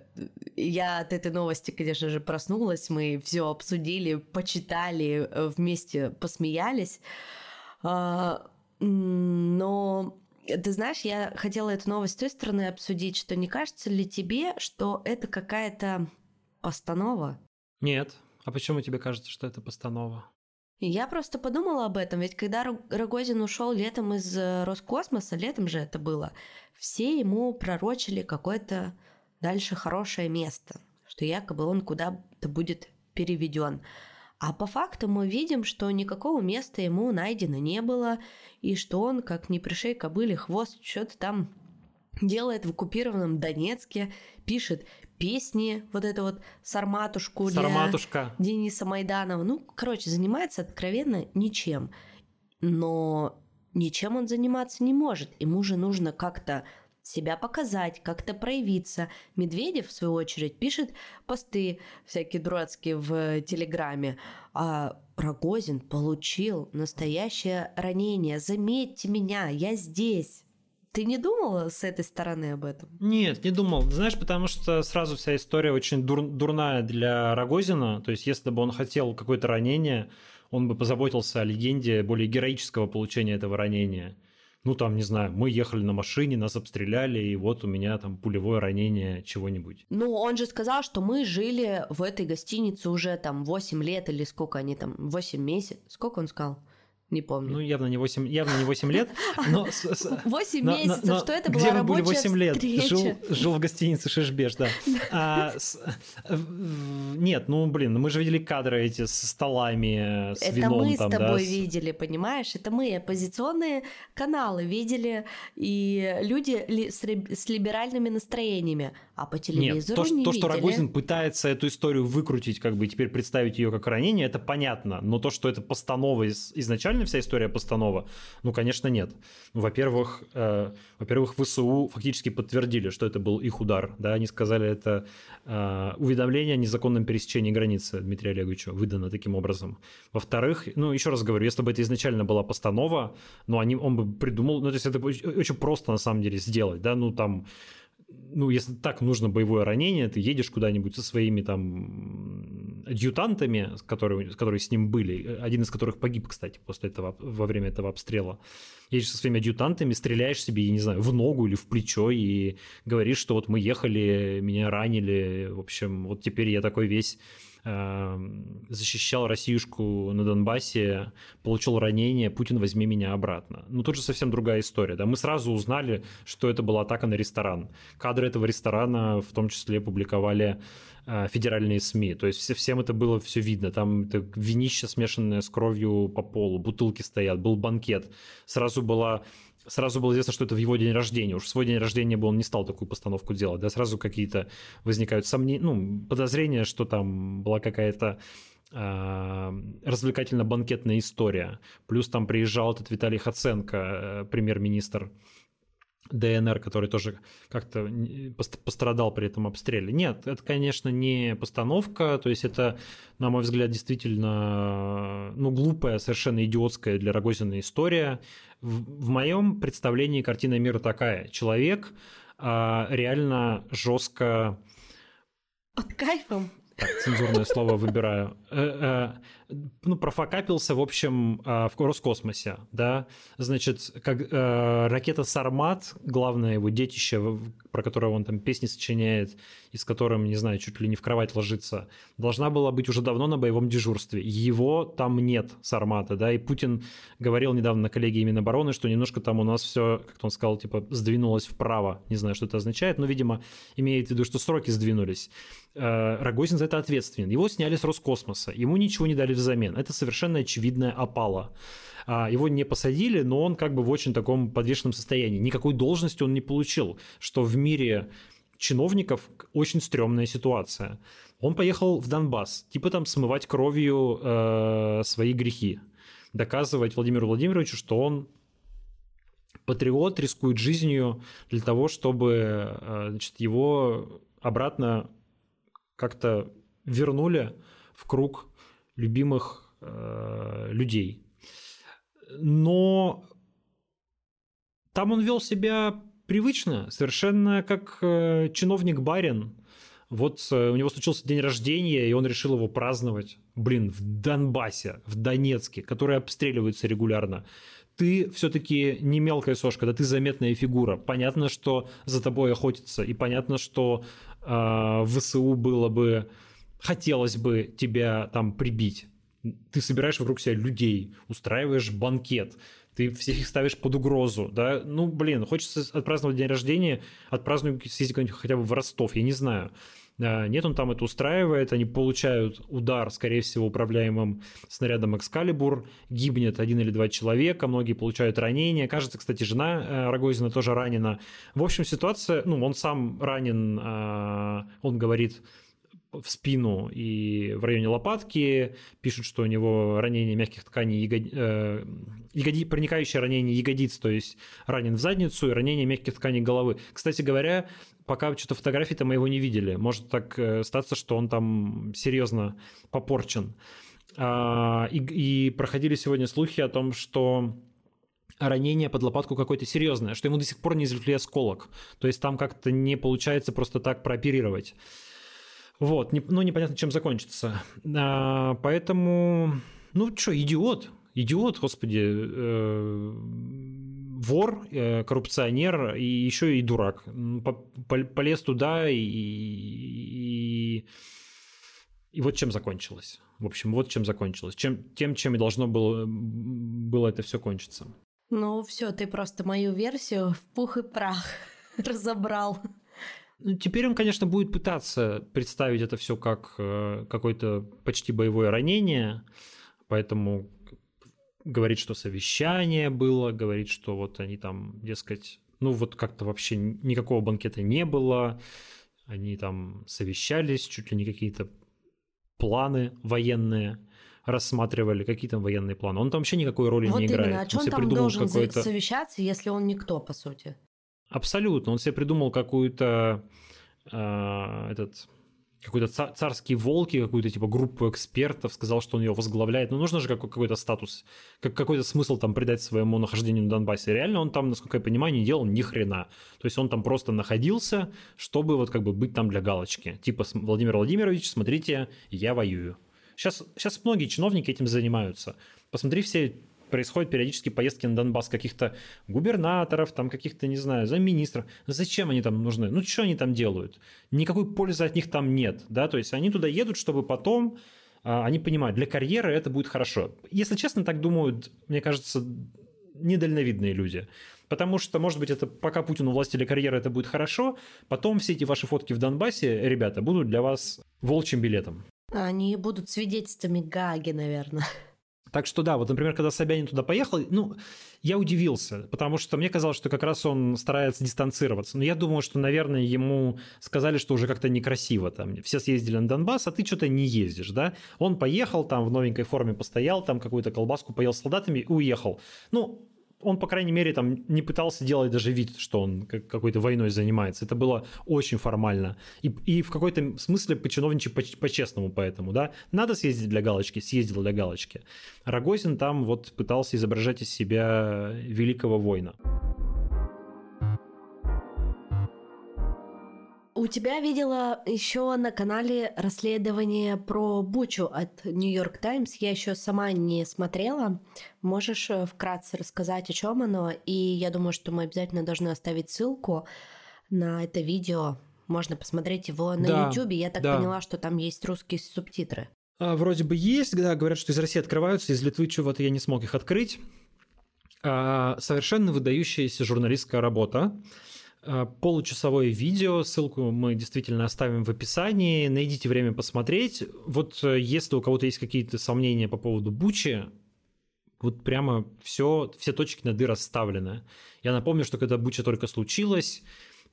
я от этой новости, конечно же, проснулась, мы все обсудили, почитали, вместе посмеялись. А, но ты знаешь, я хотела эту новость с той стороны обсудить, что не кажется ли тебе, что это какая-то постанова? Нет. А почему тебе кажется, что это постанова? Я просто подумала об этом, ведь когда Рогозин ушел летом из э, Роскосмоса, летом же это было, все ему пророчили какое-то дальше хорошее место, что якобы он куда-то будет переведен. А по факту мы видим, что никакого места ему найдено не было, и что он, как не пришей кобыле хвост, что-то там делает в оккупированном Донецке, пишет песни, вот это вот «Сарматушку» Сарматушка. для Дениса Майданова. Ну, короче, занимается откровенно ничем. Но ничем он заниматься не может. Ему же нужно как-то себя показать, как-то проявиться. Медведев, в свою очередь, пишет посты всякие дурацкие в Телеграме. А Рогозин получил настоящее ранение. Заметьте меня, я здесь. Ты не думала с этой стороны об этом? Нет, не думал. Знаешь, потому что сразу вся история очень дур, дурная для Рогозина. То есть, если бы он хотел какое-то ранение, он бы позаботился о легенде более героического получения этого ранения. Ну, там, не знаю, мы ехали на машине, нас обстреляли, и вот у меня там пулевое ранение чего-нибудь. Ну, он же сказал, что мы жили в этой гостинице уже там 8 лет или сколько они там, 8 месяцев. Сколько он сказал? Не помню. Ну, явно не 8, явно не 8 лет. Но 8 месяцев, но, что это была Где вы были 8 лет? Жил, жил в гостинице Шишбеш, да. а, с, нет, ну, блин, мы же видели кадры эти с столами, с это вином. Это мы там, с тобой да, видели, понимаешь? Это мы оппозиционные каналы видели, и люди ли, с, с либеральными настроениями, а по телевизору Нет, то, не то, видели. что Рогозин пытается эту историю выкрутить, как бы, и теперь представить ее как ранение, это понятно. Но то, что это постанова из, изначально вся история постанова? Ну, конечно, нет. Ну, во-первых, э, во-первых, ВСУ фактически подтвердили, что это был их удар. Да, они сказали, это э, уведомление о незаконном пересечении границы Дмитрия Олеговича выдано таким образом. Во-вторых, ну, еще раз говорю, если бы это изначально была постанова, ну, они, он бы придумал, ну, то есть это очень просто на самом деле сделать, да, ну, там ну, если так нужно боевое ранение, ты едешь куда-нибудь со своими там адъютантами, которые, которые с ним были, один из которых погиб, кстати, после этого, во время этого обстрела. Едешь со своими адъютантами, стреляешь себе, я не знаю, в ногу или в плечо и говоришь, что вот мы ехали, меня ранили, в общем, вот теперь я такой весь защищал Россиюшку на Донбассе, получил ранение, Путин возьми меня обратно. Ну, тут же совсем другая история. Да? Мы сразу узнали, что это была атака на ресторан. Кадры этого ресторана в том числе публиковали э, федеральные СМИ. То есть всем это было все видно. Там это винище, смешанное с кровью по полу, бутылки стоят, был банкет. Сразу была сразу было известно, что это в его день рождения. Уж в свой день рождения бы он не стал такую постановку делать. Да, сразу какие-то возникают сомнения, ну, подозрения, что там была какая-то а, развлекательно-банкетная история. Плюс там приезжал этот Виталий Хаценко, э, премьер-министр ДНР, который тоже как-то пострадал при этом обстреле. Нет, это, конечно, не постановка, то есть это, на мой взгляд, действительно ну, глупая, совершенно идиотская для Рогозина история. В, в моем представлении картина мира такая. Человек а, реально жестко... Под кайфом так, цензурное слово выбираю, э, э, ну, профокапился, в общем, э, в Роскосмосе, да, значит, как ракета «Сармат», главное его детище, про которое он там песни сочиняет, и с которым, не знаю, чуть ли не в кровать ложится, должна была быть уже давно на боевом дежурстве. Его там нет, «Сармата», да, и Путин говорил недавно на коллегии Минобороны, что немножко там у нас все, как он сказал, типа, сдвинулось вправо, не знаю, что это означает, но, видимо, имеет в виду, что сроки сдвинулись. Рогозин за это ответственен. Его сняли с Роскосмоса, ему ничего не дали взамен. Это совершенно очевидная опала. А, его не посадили, но он как бы в очень таком подвешенном состоянии. Никакой должности он не получил, что в мире чиновников очень стрёмная ситуация. Он поехал в Донбасс, типа там смывать кровью э, свои грехи, доказывать Владимиру Владимировичу, что он патриот, рискует жизнью для того, чтобы э, значит, его обратно как-то вернули в круг любимых э, людей. Но там он вел себя привычно, совершенно как э, чиновник-барин. Вот э, у него случился день рождения, и он решил его праздновать. Блин, в Донбассе, в Донецке, которые обстреливаются регулярно. Ты все-таки не мелкая сошка, да ты заметная фигура. Понятно, что за тобой охотятся, и понятно, что э, ВСУ было бы хотелось бы тебя там прибить. Ты собираешь вокруг себя людей, устраиваешь банкет, ты всех их ставишь под угрозу, да, ну, блин, хочется отпраздновать день рождения, отпразднуй, съезди хотя бы в Ростов, я не знаю. А, нет, он там это устраивает, они получают удар, скорее всего, управляемым снарядом Экскалибур, гибнет один или два человека, многие получают ранения. Кажется, кстати, жена э, Рогозина тоже ранена. В общем, ситуация, ну, он сам ранен, а, он говорит, в спину и в районе лопатки, пишут, что у него ранение мягких тканей, ягод... э, ягоди... проникающее ранение ягодиц, то есть ранен в задницу и ранение мягких тканей головы. Кстати говоря, пока что-то фотографии-то мы его не видели. Может так э, статься, что он там серьезно попорчен. А, и, и проходили сегодня слухи о том, что ранение под лопатку какое-то серьезное, что ему до сих пор не извлекли осколок. То есть там как-то не получается просто так прооперировать. Вот, не, ну непонятно, чем закончится. А, поэтому, ну что, идиот, идиот, господи, э, вор, э, коррупционер и еще и дурак. Полез туда и, и, и вот чем закончилось. В общем, вот чем закончилось. Чем, тем, чем и должно было, было это все кончиться. Ну все, ты просто мою версию в пух и прах разобрал. Ну, теперь он, конечно, будет пытаться представить это все как э, какое-то почти боевое ранение, поэтому говорит, что совещание было, говорит, что вот они там, дескать, ну вот как-то вообще никакого банкета не было, они там совещались, чуть ли не какие-то планы военные рассматривали, какие там военные планы. Он там вообще никакой роли вот не именно. играет. А он, он там должен совещаться, если он никто, по сути? Абсолютно. Он себе придумал какую-то э, этот какой-то царский волки, какую-то типа группу экспертов, сказал, что он ее возглавляет. Ну, нужно же какой-то статус, как какой-то смысл там придать своему нахождению на Донбассе. Реально он там, насколько я понимаю, не делал ни хрена. То есть он там просто находился, чтобы вот как бы быть там для галочки. Типа, Владимир Владимирович, смотрите, я воюю. Сейчас, сейчас многие чиновники этим занимаются. Посмотри все происходят периодически поездки на Донбасс каких-то губернаторов, там каких-то, не знаю, замминистров. Зачем они там нужны? Ну, что они там делают? Никакой пользы от них там нет, да, то есть они туда едут, чтобы потом а, они понимают, для карьеры это будет хорошо. Если честно, так думают, мне кажется, недальновидные люди. Потому что, может быть, это пока Путин у власти для карьеры это будет хорошо, потом все эти ваши фотки в Донбассе, ребята, будут для вас волчьим билетом. Они будут свидетельствами Гаги, наверное. Так что да, вот, например, когда Собянин туда поехал, ну, я удивился, потому что мне казалось, что как раз он старается дистанцироваться. Но я думаю, что, наверное, ему сказали, что уже как-то некрасиво там. Все съездили на Донбасс, а ты что-то не ездишь, да? Он поехал там в новенькой форме постоял, там какую-то колбаску поел с солдатами и уехал. Ну, он, по крайней мере, там не пытался делать даже вид, что он какой-то войной занимается. Это было очень формально. И, и в какой-то смысле по-чиновничьи по-честному поэтому, да. Надо съездить для галочки, съездил для галочки. Рогозин там вот пытался изображать из себя великого воина. У тебя видела еще на канале расследование про Бучу от Нью-Йорк Таймс. Я еще сама не смотрела. Можешь э, вкратце рассказать, о чем оно? И я думаю, что мы обязательно должны оставить ссылку на это видео. Можно посмотреть его на да, YouTube. Я так да. поняла, что там есть русские субтитры. А, вроде бы есть, да, говорят, что из России открываются, из Литвы чего-то я не смог их открыть. А, совершенно выдающаяся журналистская работа. Э, получасовое видео, ссылку мы действительно оставим в описании, найдите время посмотреть. Вот э, если у кого-то есть какие-то сомнения по поводу Бучи, вот прямо все, все точки над «и» расставлены. Я напомню, что когда Буча только случилась,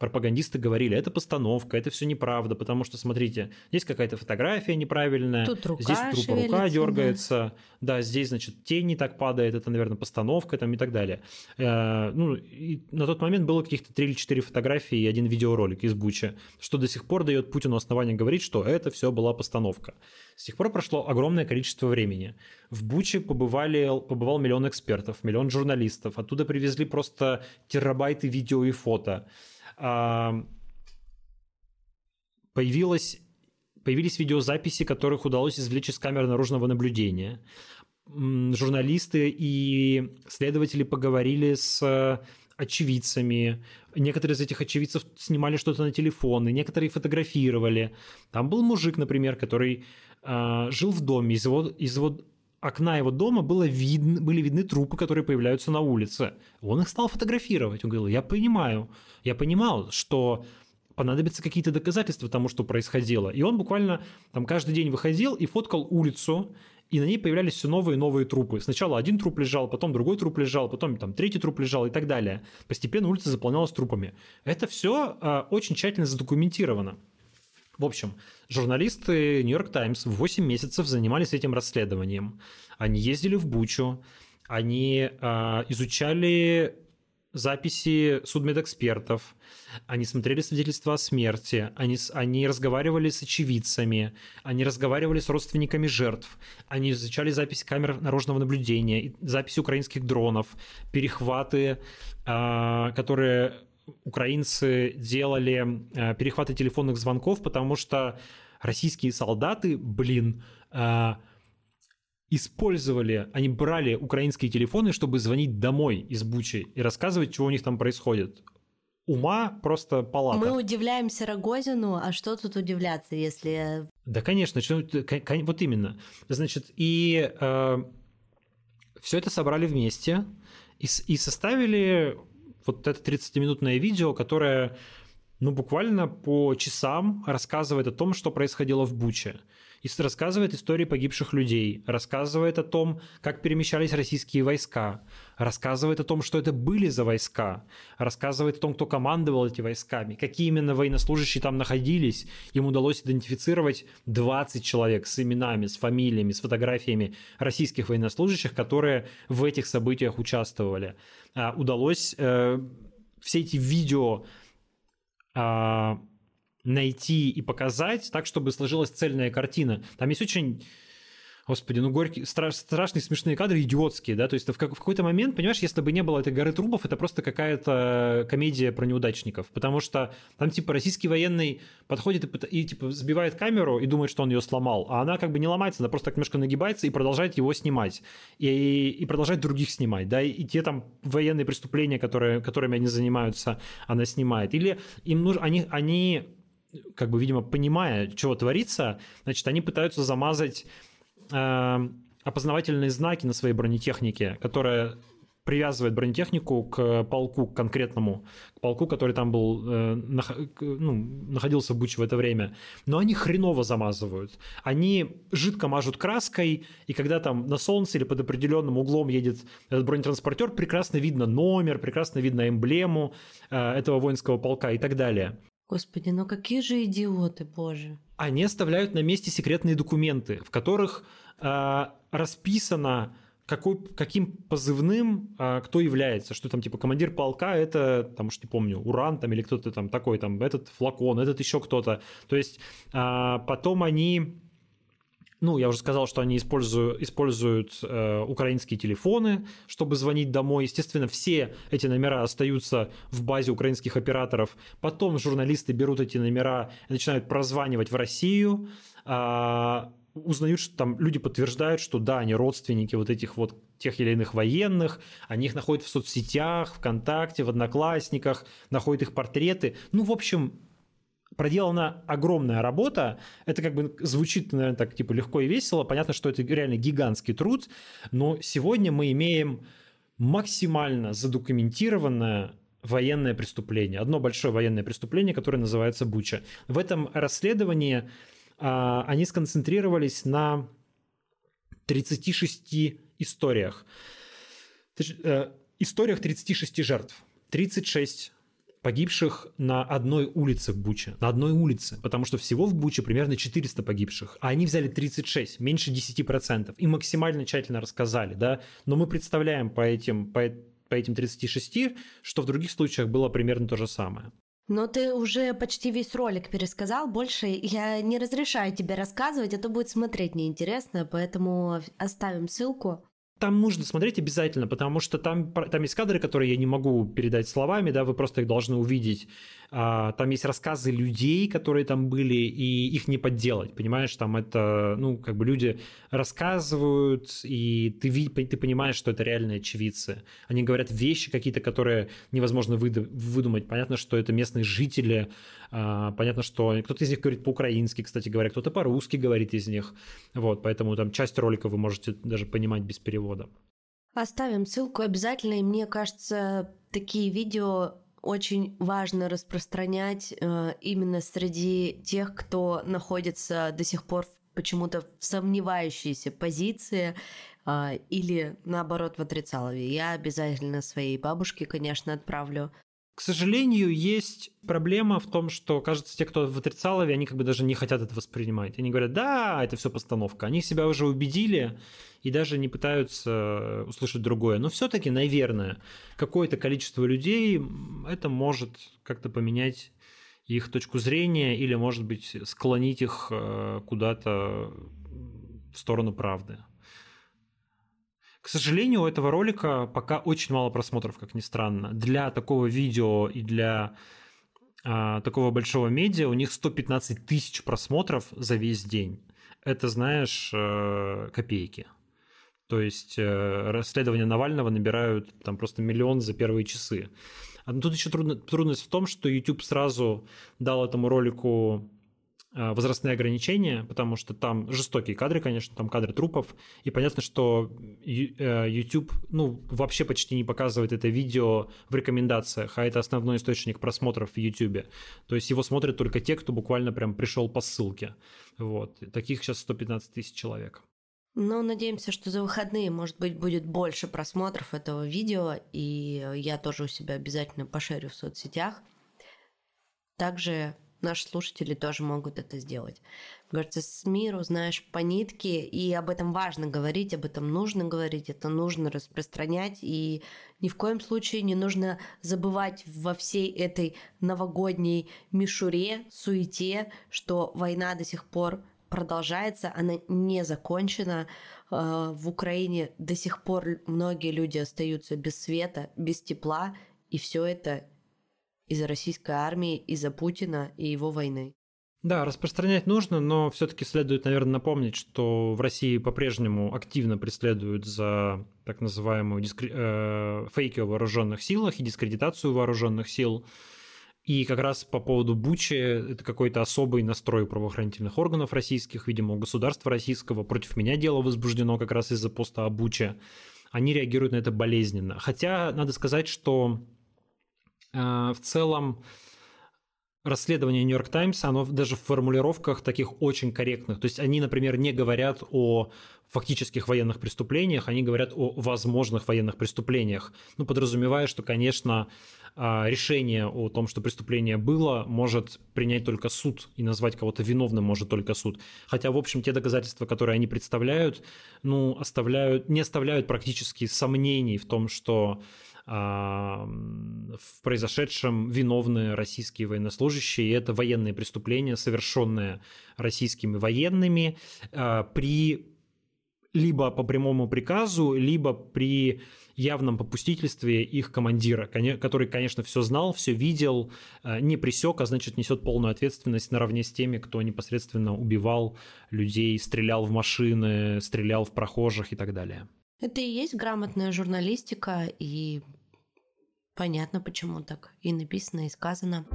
пропагандисты говорили, это постановка, это все неправда, потому что, смотрите, здесь какая-то фотография неправильная, Тут рука здесь трупа рука дергается, да. да, здесь, значит, тень не так падает, это, наверное, постановка там и так далее. Э, ну, и на тот момент было каких-то три или четыре фотографии и один видеоролик из Буча, что до сих пор дает Путину основание говорить, что это все была постановка. С тех пор прошло огромное количество времени. В Буче побывали, побывал миллион экспертов, миллион журналистов, оттуда привезли просто терабайты видео и фото появилось, появились видеозаписи, которых удалось извлечь из камер наружного наблюдения. Журналисты и следователи поговорили с очевидцами. Некоторые из этих очевидцев снимали что-то на телефоны, некоторые фотографировали. Там был мужик, например, который э, жил в доме. Из его, из его окна его дома было видно, были видны трупы, которые появляются на улице. Он их стал фотографировать. Он говорил, я понимаю, я понимал, что понадобятся какие-то доказательства тому, что происходило. И он буквально там каждый день выходил и фоткал улицу, и на ней появлялись все новые и новые трупы. Сначала один труп лежал, потом другой труп лежал, потом там третий труп лежал и так далее. Постепенно улица заполнялась трупами. Это все э, очень тщательно задокументировано. В общем, журналисты Нью-Йорк Таймс 8 месяцев занимались этим расследованием. Они ездили в Бучу, они э, изучали записи судмедэкспертов, они смотрели свидетельства о смерти, они, они разговаривали с очевидцами, они разговаривали с родственниками жертв, они изучали записи камер наружного наблюдения, записи украинских дронов, перехваты, э, которые украинцы делали, э, перехваты телефонных звонков, потому что российские солдаты, блин, э, использовали, они брали украинские телефоны, чтобы звонить домой из Бучи и рассказывать, что у них там происходит. Ума просто палата. Мы удивляемся Рогозину, а что тут удивляться, если... Да, конечно, вот именно. Значит, и э, все это собрали вместе и, и составили вот это 30-минутное видео, которое ну, буквально по часам рассказывает о том, что происходило в Буче. И рассказывает истории погибших людей, рассказывает о том, как перемещались российские войска, рассказывает о том, что это были за войска, рассказывает о том, кто командовал этими войсками, какие именно военнослужащие там находились. Им удалось идентифицировать 20 человек с именами, с фамилиями, с фотографиями российских военнослужащих, которые в этих событиях участвовали. А, удалось э, все эти видео а, найти и показать так, чтобы сложилась цельная картина. Там есть очень Господи, ну горькие, страш, страшные смешные кадры, идиотские, да, то есть в, как, в какой-то момент, понимаешь, если бы не было этой горы трупов, это просто какая-то комедия про неудачников, потому что там типа российский военный подходит и, и типа сбивает камеру и думает, что он ее сломал, а она как бы не ломается, она просто так немножко нагибается и продолжает его снимать, и, и продолжает других снимать, да, и, и те там военные преступления, которые, которыми они занимаются, она снимает, или им нужно, они, они как бы, видимо, понимая, что творится, значит, они пытаются замазать опознавательные знаки на своей бронетехнике, которая привязывает бронетехнику к полку к конкретному, к полку, который там был, э, нах, ну, находился в Буче в это время. Но они хреново замазывают. Они жидко мажут краской, и когда там на солнце или под определенным углом едет этот бронетранспортер, прекрасно видно номер, прекрасно видно эмблему э, этого воинского полка и так далее. Господи, ну какие же идиоты, боже. Они оставляют на месте секретные документы, в которых э, расписано, какой, каким позывным э, кто является, что там типа командир полка это, там уж не помню, Уран там или кто-то там такой, там этот флакон, этот еще кто-то. То есть э, потом они ну, я уже сказал, что они используют, используют э, украинские телефоны, чтобы звонить домой. Естественно, все эти номера остаются в базе украинских операторов. Потом журналисты берут эти номера и начинают прозванивать в Россию. Э, узнают, что там люди подтверждают, что да, они родственники вот этих вот тех или иных военных, они их находят в соцсетях, ВКонтакте, в Одноклассниках, находят их портреты. Ну, в общем, проделана огромная работа. Это как бы звучит, наверное, так типа легко и весело. Понятно, что это реально гигантский труд, но сегодня мы имеем максимально задокументированное военное преступление. Одно большое военное преступление, которое называется Буча. В этом расследовании а, они сконцентрировались на 36 историях. Э, историях 36 жертв. 36 погибших на одной улице в Буче. На одной улице. Потому что всего в Буче примерно 400 погибших. А они взяли 36, меньше 10%. И максимально тщательно рассказали, да. Но мы представляем по этим, по, по этим 36, что в других случаях было примерно то же самое. Но ты уже почти весь ролик пересказал, больше я не разрешаю тебе рассказывать, а то будет смотреть неинтересно, поэтому оставим ссылку там нужно смотреть обязательно, потому что там, там есть кадры, которые я не могу передать словами, да, вы просто их должны увидеть. А, там есть рассказы людей, которые там были, и их не подделать, понимаешь? Там это, ну, как бы люди рассказывают, и ты, ты понимаешь, что это реальные очевидцы. Они говорят вещи какие-то, которые невозможно выдумать. Понятно, что это местные жители, понятно, что кто-то из них говорит по-украински, кстати говоря, кто-то по-русски говорит из них. Вот, поэтому там часть ролика вы можете даже понимать без перевода. Оставим ссылку обязательно, и мне кажется, такие видео очень важно распространять э, именно среди тех, кто находится до сих пор почему-то в сомневающейся позиции э, или наоборот в отрицалове. Я обязательно своей бабушке, конечно, отправлю К сожалению, есть проблема в том, что, кажется, те, кто в отрицалове, они как бы даже не хотят это воспринимать. Они говорят, да, это все постановка. Они себя уже убедили и даже не пытаются услышать другое. Но все-таки, наверное, какое-то количество людей это может как-то поменять их точку зрения или, может быть, склонить их э, куда-то в сторону правды. К сожалению, у этого ролика пока очень мало просмотров, как ни странно. Для такого видео и для а, такого большого медиа у них 115 тысяч просмотров за весь день. Это, знаешь, э, копейки. То есть э, расследования Навального набирают там просто миллион за первые часы. А тут еще трудность в том, что YouTube сразу дал этому ролику возрастные ограничения, потому что там жестокие кадры, конечно, там кадры трупов, и понятно, что э, YouTube, ну, вообще почти не показывает это видео в рекомендациях, а это основной источник просмотров в YouTube. То есть его смотрят только те, кто буквально прям пришел по ссылке. Вот. Таких сейчас 115 тысяч человек. Ну, надеемся, что за выходные, может быть, будет больше просмотров этого видео, и я тоже у себя обязательно пошерю в соцсетях. Также наши слушатели тоже могут это сделать. Кажется, с миру знаешь по нитке, и об этом важно говорить, об этом нужно говорить, это нужно распространять, и ни в коем случае не нужно забывать во всей этой новогодней мишуре, суете, что война до сих пор продолжается, она не закончена. Э, в Украине до сих пор многие люди остаются без света, без тепла, и все это из-за российской армии, из-за Путина и его войны. Да, распространять нужно, но все-таки следует, наверное, напомнить, что в России по-прежнему активно преследуют за так называемую дискри... э, фейки о вооруженных силах и дискредитацию вооруженных сил. И как раз по поводу Бучи это какой-то особый настрой правоохранительных органов российских, видимо, государства российского. Против меня дело возбуждено как раз из-за поста о Буче. Они реагируют на это болезненно. Хотя надо сказать, что в целом расследование Нью-Йорк Таймс, оно даже в формулировках таких очень корректных. То есть они, например, не говорят о фактических военных преступлениях, они говорят о возможных военных преступлениях. Ну, подразумевая, что, конечно, а, решение о том, что преступление было, может принять только суд, и назвать кого-то виновным может только суд. Хотя, в общем, те доказательства, которые они представляют, ну, оставляют, не оставляют практически сомнений в том, что в произошедшем виновны российские военнослужащие, и это военные преступления, совершенные российскими военными а, при либо по прямому приказу, либо при явном попустительстве их командира, который, конечно, все знал, все видел, а, не присек, а значит несет полную ответственность наравне с теми, кто непосредственно убивал людей, стрелял в машины, стрелял в прохожих и так далее. Это и есть грамотная журналистика, и понятно, почему так и написано, и сказано.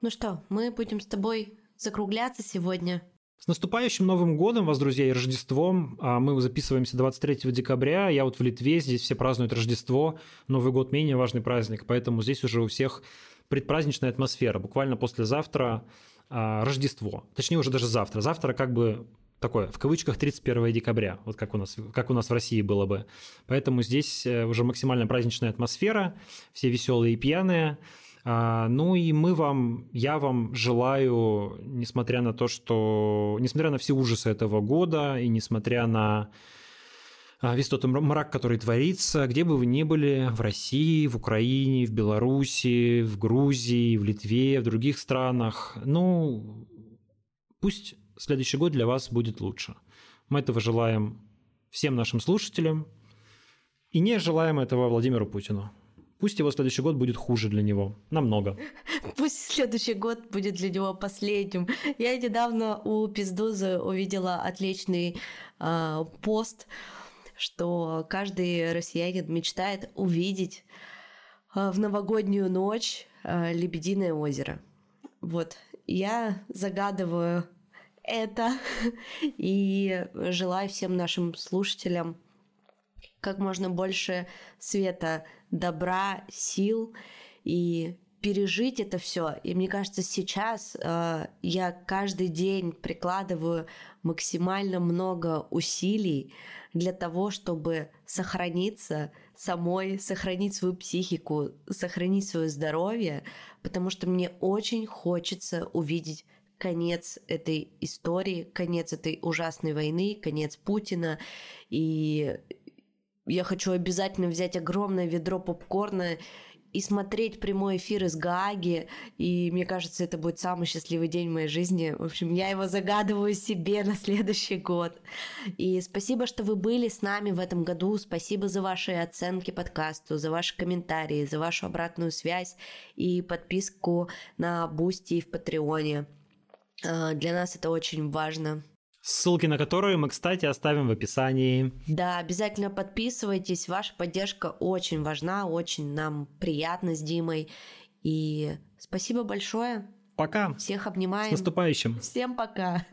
Ну что, мы будем с тобой закругляться сегодня. С наступающим Новым годом вас, друзья, и Рождеством. А мы записываемся 23 декабря. Я вот в Литве, здесь все празднуют Рождество. Новый год менее важный праздник, поэтому здесь уже у всех предпраздничная атмосфера. Буквально послезавтра а, Рождество. Точнее, уже даже завтра. Завтра как бы такое, в кавычках, 31 декабря, вот как у нас, как у нас в России было бы. Поэтому здесь э, уже максимально праздничная атмосфера, все веселые и пьяные. А, ну и мы вам, я вам желаю, несмотря на то, что, несмотря на все ужасы этого года и несмотря на а, весь тот мрак, который творится, где бы вы ни были, в России, в Украине, в Беларуси, в Грузии, в Литве, в других странах, ну, пусть следующий год для вас будет лучше. Мы этого желаем всем нашим слушателям и не желаем этого Владимиру Путину. Пусть его следующий год будет хуже для него. Намного. Пусть следующий год будет для него последним. Я недавно у Пиздузы увидела отличный э, пост, что каждый россиянин мечтает увидеть э, в новогоднюю ночь э, Лебединое озеро. Вот. Я загадываю это. И желаю всем нашим слушателям как можно больше света, добра, сил и пережить это все. И мне кажется, сейчас э, я каждый день прикладываю максимально много усилий для того, чтобы сохраниться самой, сохранить свою психику, сохранить свое здоровье, потому что мне очень хочется увидеть конец этой истории, конец этой ужасной войны, конец Путина. И я хочу обязательно взять огромное ведро попкорна и смотреть прямой эфир из Гааги, и мне кажется, это будет самый счастливый день в моей жизни. В общем, я его загадываю себе на следующий год. И спасибо, что вы были с нами в этом году, спасибо за ваши оценки подкасту, за ваши комментарии, за вашу обратную связь и подписку на Boosty и в Патреоне. А, для нас это очень важно. Ссылки на которые мы, кстати, оставим в описании. Да, обязательно подписывайтесь. Ваша поддержка очень важна, очень нам приятно с Димой. И спасибо большое. Пока. Всех обнимаем. С наступающим. Всем пока.